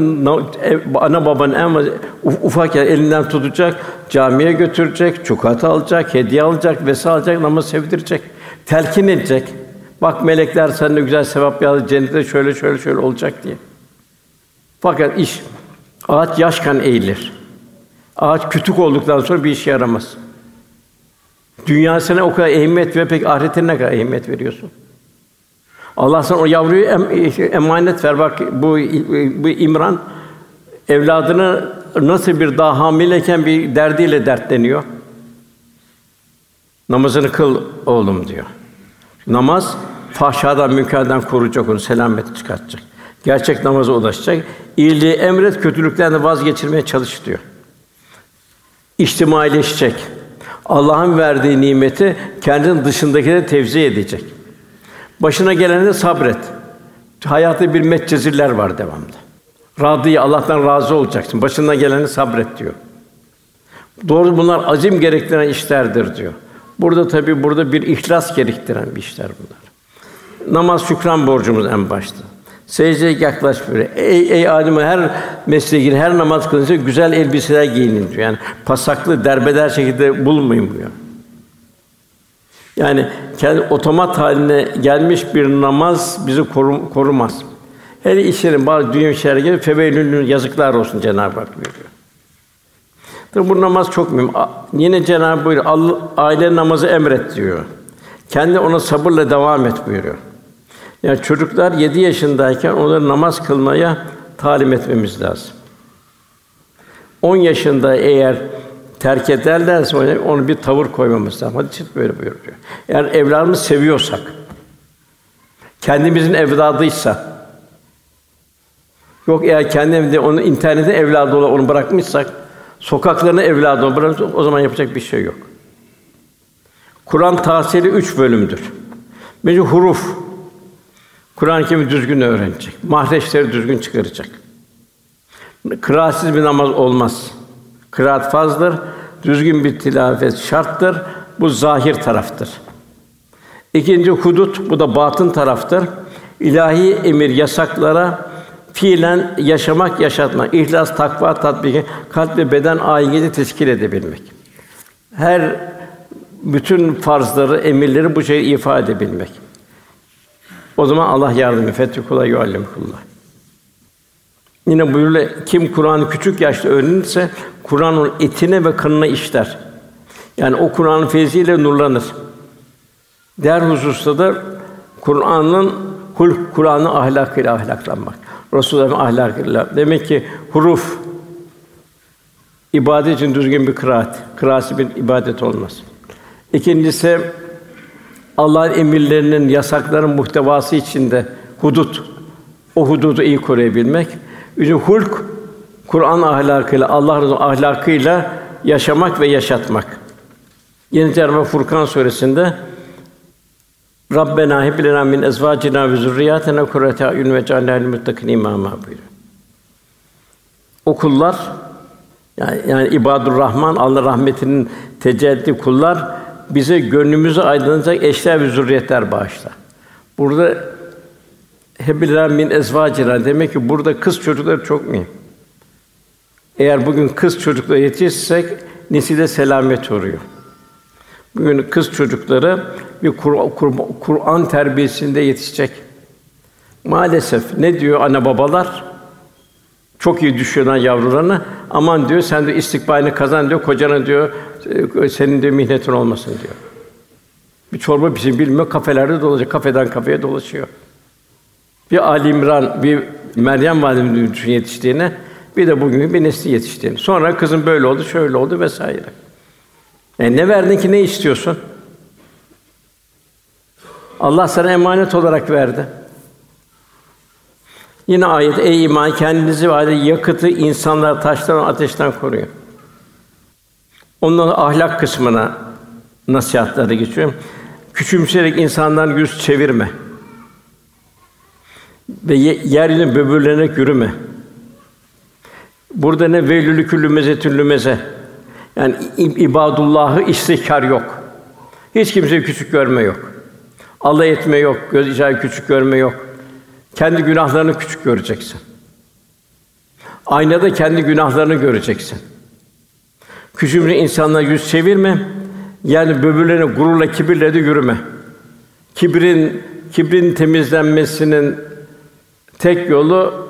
ana babanın en ufak yer elinden tutacak, camiye götürecek, çikolata alacak, hediye alacak, vesaire alacak, namaz sevdirecek, telkin edecek. Bak melekler sende güzel sevap yazdı, cennette şöyle şöyle şöyle olacak diye. Fakat iş ağaç yaşkan eğilir. Ağaç kütük olduktan sonra bir işe yaramaz. Dünyasına o kadar ehemmiyet ve pek ahiretine ne kadar ehemmiyet veriyorsun? Allah sana o yavruyu em, emanet ver. Bak bu bu İmran evladını nasıl bir daha hamileyken bir derdiyle dertleniyor. Namazını kıl oğlum diyor. Namaz fahşadan, münkerden koruyacak onu, selamet çıkartacak. Gerçek namaza ulaşacak. İyiliği emret, kötülükten de vazgeçirmeye çalış diyor. İçtimaileşecek. Allah'ın verdiği nimeti kendinin dışındakine tevzi edecek. Başına gelene sabret. Hayatta bir metcezirler var devamlı. Radıyı Allah'tan razı olacaksın. Başına geleni sabret diyor. Doğru bunlar azim gerektiren işlerdir diyor. Burada tabi burada bir ihlas gerektiren bir işler bunlar. Namaz şükran borcumuz en başta. Secdeye yaklaş böyle. Ey ey alim her mesleğe gir, her namaz kılınca güzel elbiseler giyinin diyor. Yani pasaklı, derbeder şekilde bulmayın diyor. Yani kendi otomat haline gelmiş bir namaz bizi korum, korumaz. Her işlerin bazı dünya işleri gibi feveylülün yazıklar olsun Cenab-ı Hak buyuruyor. Tabi bu namaz çok mühim. Yine Cenab-ı Hak buyuruyor, Allah, aile namazı emret diyor. Kendi ona sabırla devam et buyuruyor. Yani çocuklar yedi yaşındayken onları namaz kılmaya talim etmemiz lazım. 10 yaşında eğer terk ederlerse onu bir tavır koymamız lazım. Hadi çift böyle buyuruyor. Eğer evladımızı seviyorsak, kendimizin evladıysa, yok eğer kendimde onu internete evladı olarak onu bırakmışsak, sokaklarına evladı olarak bırakmışsak, o zaman yapacak bir şey yok. Kur'an tahsili üç bölümdür. Birinci huruf. Kur'an-ı Kerim'i düzgün öğrenecek. Mahreçleri düzgün çıkaracak. Kıraatsiz bir namaz olmaz. Kıraat fazdır, düzgün bir tilavet şarttır. Bu zahir taraftır. İkinci hudut, bu da batın taraftır. İlahi emir yasaklara fiilen yaşamak, yaşatmak, ihlas, takva tatbiki, kalp ve beden ayini teşkil edebilmek. Her bütün farzları, emirleri bu şeyi ifade edebilmek. O zaman Allah yardım et. kula yuallim kullah. Yine buyuruyor kim Kur'an'ı küçük yaşta öğrenirse Kur'an'ın etine ve kanına işler. Yani o Kur'an'ın feyziyle nurlanır. Diğer hususta da Kur'an'ın hul Kur'an'ın ahlakıyla ahlaklanmak. Resulullah'ın ahlakıyla. Demek ki huruf ibadet için düzgün bir kıraat. Kıraatı bir ibadet olmaz. İkincisi Allah'ın emirlerinin, yasakların muhtevası içinde hudut. O hududu iyi koruyabilmek. Üçüncü hulk Kur'an ahlakıyla, Allah Resulü ahlakıyla yaşamak ve yaşatmak. Yeni Cenab-ı Furkan suresinde Rabbena heb lena min ezvacina ve zurriyatina kurrate ayun ve cealna lil muttakin imama buyuruyor. O kullar yani, yani ibadur Rahman Allah rahmetinin tecelli kullar bize gönlümüzü aydınlatacak eşler ve zürriyetler bağışla. Burada hebilâ min ezvacina demek ki burada kız çocukları çok mühim. Eğer bugün kız çocukları yetişsek nesile selamet oluyor. Bugün kız çocukları bir Kur'an terbiyesinde yetişecek. Maalesef ne diyor ana babalar? Çok iyi düşünen yavrularına aman diyor sen de istikbalini kazan diyor kocana diyor e, senin de mihnetin olmasın diyor. Bir çorba pişin bilmiyor kafelerde dolaşıyor kafeden kafeye dolaşıyor. Bir Ali İmran, bir Meryem validemizin düşün yetiştiğine, bir de bugün bir nesli yetiştiğini. Sonra kızım böyle oldu, şöyle oldu vesaire. E ne verdin ki ne istiyorsun? Allah sana emanet olarak verdi. Yine ayet ey iman kendinizi ve yakıtı insanlar taştan ateşten koruyun. Ondan ahlak kısmına nasihatleri geçiyor. Küçümseyerek insandan yüz çevirme. Ve ye- yeryüzüne böbürlenerek yürüme. Burada ne velülü küllü mezetüllü meze. Yani ibadullahı istihkar yok. Hiç kimseyi küçük görme yok. Allah etme yok, göz icabı küçük görme yok. Kendi günahlarını küçük göreceksin. Aynada kendi günahlarını göreceksin. Küçümse insanlara yüz çevirme. Yani böbürlerine gururla, kibirle de yürüme. Kibrin kibrin temizlenmesinin tek yolu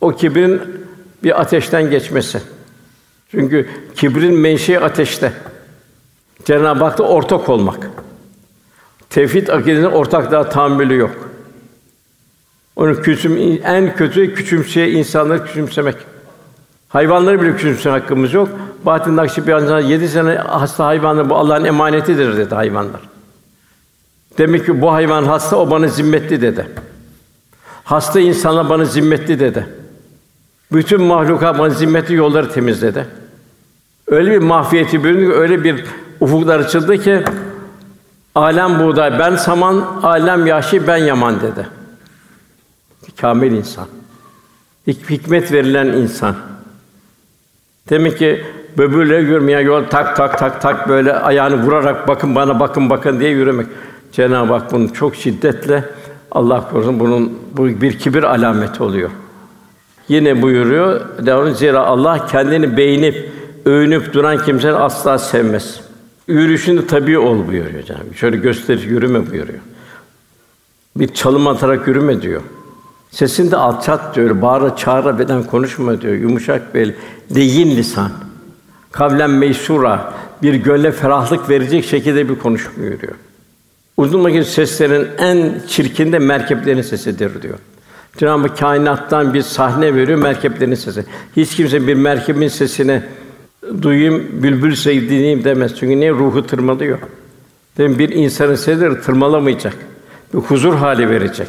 o kibrin bir ateşten geçmesi. Çünkü kibrin menşei ateşte. Cenab-ı Hak'ta ortak olmak. Tevhid akidesinin ortaklığa tahammülü yok. Onun küçüm en kötü küçümseye insanları küçümsemek. Hayvanları bile küçümseme hakkımız yok. Bahattin Nakşibendi yedi sene hasta hayvanlar bu Allah'ın emanetidir dedi hayvanlar. Demek ki bu hayvan hasta o bana zimmetli dedi. Hasta insana bana zimmetli dedi. Bütün mahluka bana zimmetli yolları temizledi. Öyle bir mahfiyeti büründü ki, öyle bir ufuklar açıldı ki alem buğday, ben saman, alem yaşı, ben yaman dedi. Kamil insan. Hik- hikmet verilen insan. Demek ki böbürle yürümeyen yol tak tak tak tak böyle ayağını vurarak bakın bana bakın bakın diye yürümek. Cenab-ı Hak bunu çok şiddetle Allah korusun bunun bu bir kibir alameti oluyor. Yine buyuruyor, devam zira Allah kendini beğenip övünüp duran kimseleri asla sevmez. Yürüyüşünde tabii ol buyuruyor Cenab-ı Hak. Şöyle gösterip yürüme buyuruyor. Bir çalım atarak yürüme diyor. Sesini de alçalt diyor. Bağıra çağıra beden konuşma diyor. Yumuşak bel, leyin lisan. Kavlen meysura bir gönle ferahlık verecek şekilde bir konuşma buyuruyor. Uzun seslerin en çirkin de merkeplerin sesidir diyor. Cenab-ı kainattan bir sahne veriyor merkeplerin sesi. Hiç kimse bir merkebin sesini duyayım, bülbül sevdiğim demez. Çünkü ne ruhu tırmalıyor. Demin bir insanın sesidir tırmalamayacak. Bir huzur hali verecek.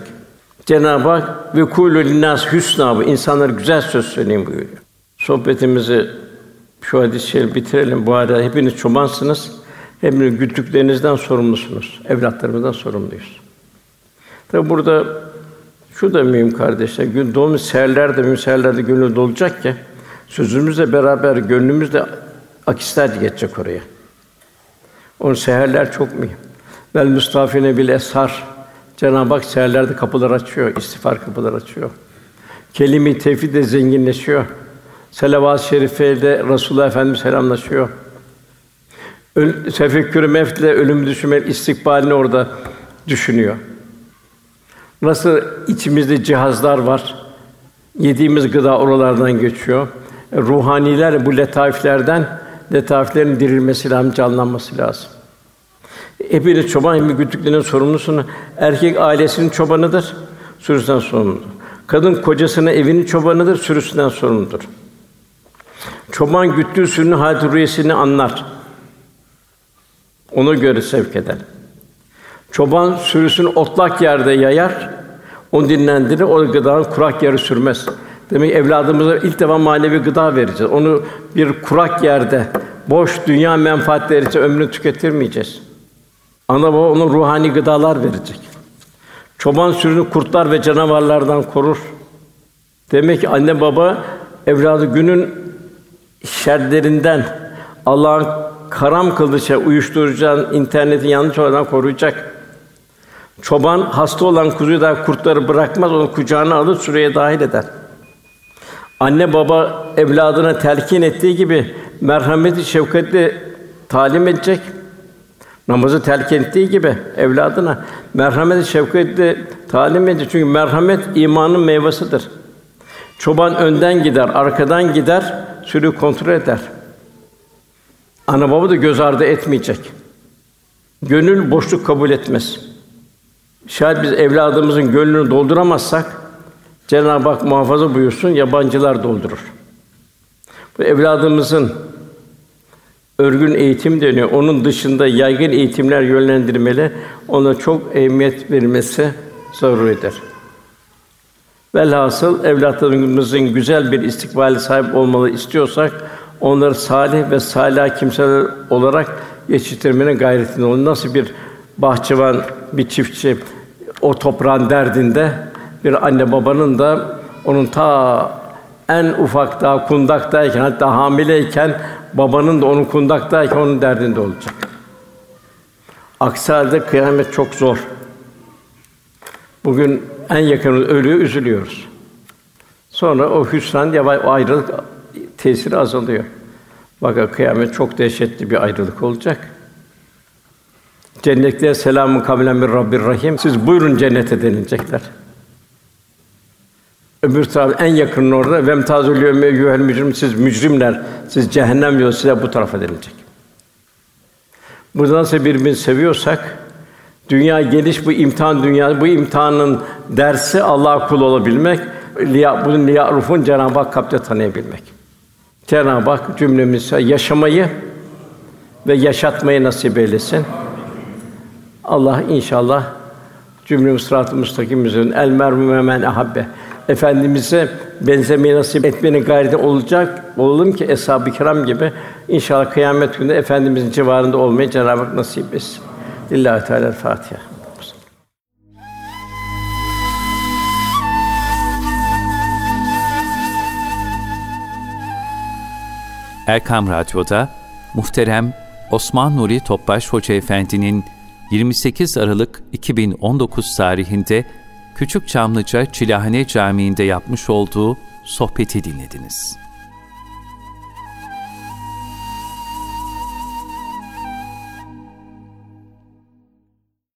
Cenab-ı Hak ve kulü linnas hüsna bu insanlara güzel söz söyleyin buyuruyor. Sohbetimizi şu hadis-i bitirelim. Bu arada hepiniz çobansınız. Hepiniz güttüklerinizden sorumlusunuz. Evlatlarımızdan sorumluyuz. Tabi burada şu da mühim kardeşler. Gün doğum seherlerde, mühim seherlerde gönül dolacak ki sözümüzle beraber gönlümüz de akisler geçecek oraya. Onun seherler çok mühim. Vel müstafine bil eshar. Cenab-ı Hak seherlerde kapılar açıyor, istiğfar kapılar açıyor. Kelime-i tevhid de zenginleşiyor. Selavat-ı şerifeyle Resulullah Efendimiz selamlaşıyor. Öl, tefekkür-ü mevtle ölüm düşünmek istikbalini orada düşünüyor. Nasıl içimizde cihazlar var. Yediğimiz gıda oralardan geçiyor. E, Ruhaniler bu letaiflerden letaiflerin dirilmesi lazım, canlanması lazım. Hepiniz çoban hem güttüklerinin sorumlusunuz. Erkek ailesinin çobanıdır, sürüsünden sorumludur. Kadın kocasının evinin çobanıdır, sürüsünden sorumludur. Çoban güttüğü sürünün hâl rüyesini anlar. Ona göre sevk eder. Çoban sürüsünü otlak yerde yayar, onu dinlendirir, o gıdanın kurak yere sürmez. Demek ki evladımıza ilk defa manevi gıda vereceğiz. Onu bir kurak yerde, boş dünya menfaatleri için ömrünü tüketirmeyeceğiz. Ana baba ona ruhani gıdalar verecek. Çoban sürünü kurtlar ve canavarlardan korur. Demek ki anne baba evladı günün şerlerinden Allah'ın karam kıldığı şey, uyuşturucudan, internetin yanlış oradan koruyacak. Çoban hasta olan kuzuyu da kurtları bırakmaz, onu kucağına alır, süreye dahil eder. Anne baba evladına telkin ettiği gibi merhameti şefkatle talim edecek. Namazı telkin ettiği gibi evladına merhameti şefkatle talim edecek. Çünkü merhamet imanın meyvesidir. Çoban önden gider, arkadan gider, sürü kontrol eder. Ana baba da göz ardı etmeyecek. Gönül boşluk kabul etmez. Şayet biz evladımızın gönlünü dolduramazsak Cenab-ı Hak muhafaza buyursun, yabancılar doldurur. Bu evladımızın örgün eğitim deniyor. Onun dışında yaygın eğitimler yönlendirmeli. Ona çok ehemmiyet verilmesi zaruridir. Velhasıl evlatlarımızın güzel bir istikbali sahip olmalı istiyorsak onları salih ve salih kimseler olarak yetiştirmenin gayretinde olun. Nasıl bir bahçıvan, bir çiftçi o toprağın derdinde bir anne babanın da onun ta en ufak daha kundaktayken hatta hamileyken babanın da onun kundaktayken onun derdinde olacak. Aksi halde kıyamet çok zor. Bugün en yakın ölüyor, üzülüyoruz. Sonra o hüsran yavaş o ayrılık tesiri azalıyor. Bakın kıyamet çok dehşetli bir ayrılık olacak. Cennetliğe selamun kavlen bir Rabbir Rahim. Siz buyurun cennete denilecekler. Öbür taraf en yakın orada vem tazul yevme mücrim siz mücrimler siz cehennem yolu size bu tarafa denilecek. Burada nasıl birbirimizi seviyorsak dünya geliş bu imtihan dünya bu imtihanın dersi Allah kul olabilmek liya bunun liyarufun Cenab-ı Hak kalpte tanıyabilmek. Cenab-ı Hak cümlemize yaşamayı ve yaşatmayı nasip eylesin. Allah inşallah cümlemiz sırat-ı müstakim üzerine el merhum men ahabbe efendimize benzemeyi nasip etmenin gayreti olacak olalım ki eshab-ı kiram gibi inşallah kıyamet günü efendimizin civarında olmayı Cenab-ı Hak nasip etsin. Lillahi Teala Fatiha. Erkam Radyo'da muhterem Osman Nuri Topbaş Hoca Efendi'nin 28 Aralık 2019 tarihinde Küçük Çamlıca Çilahane Camii'nde yapmış olduğu sohbeti dinlediniz.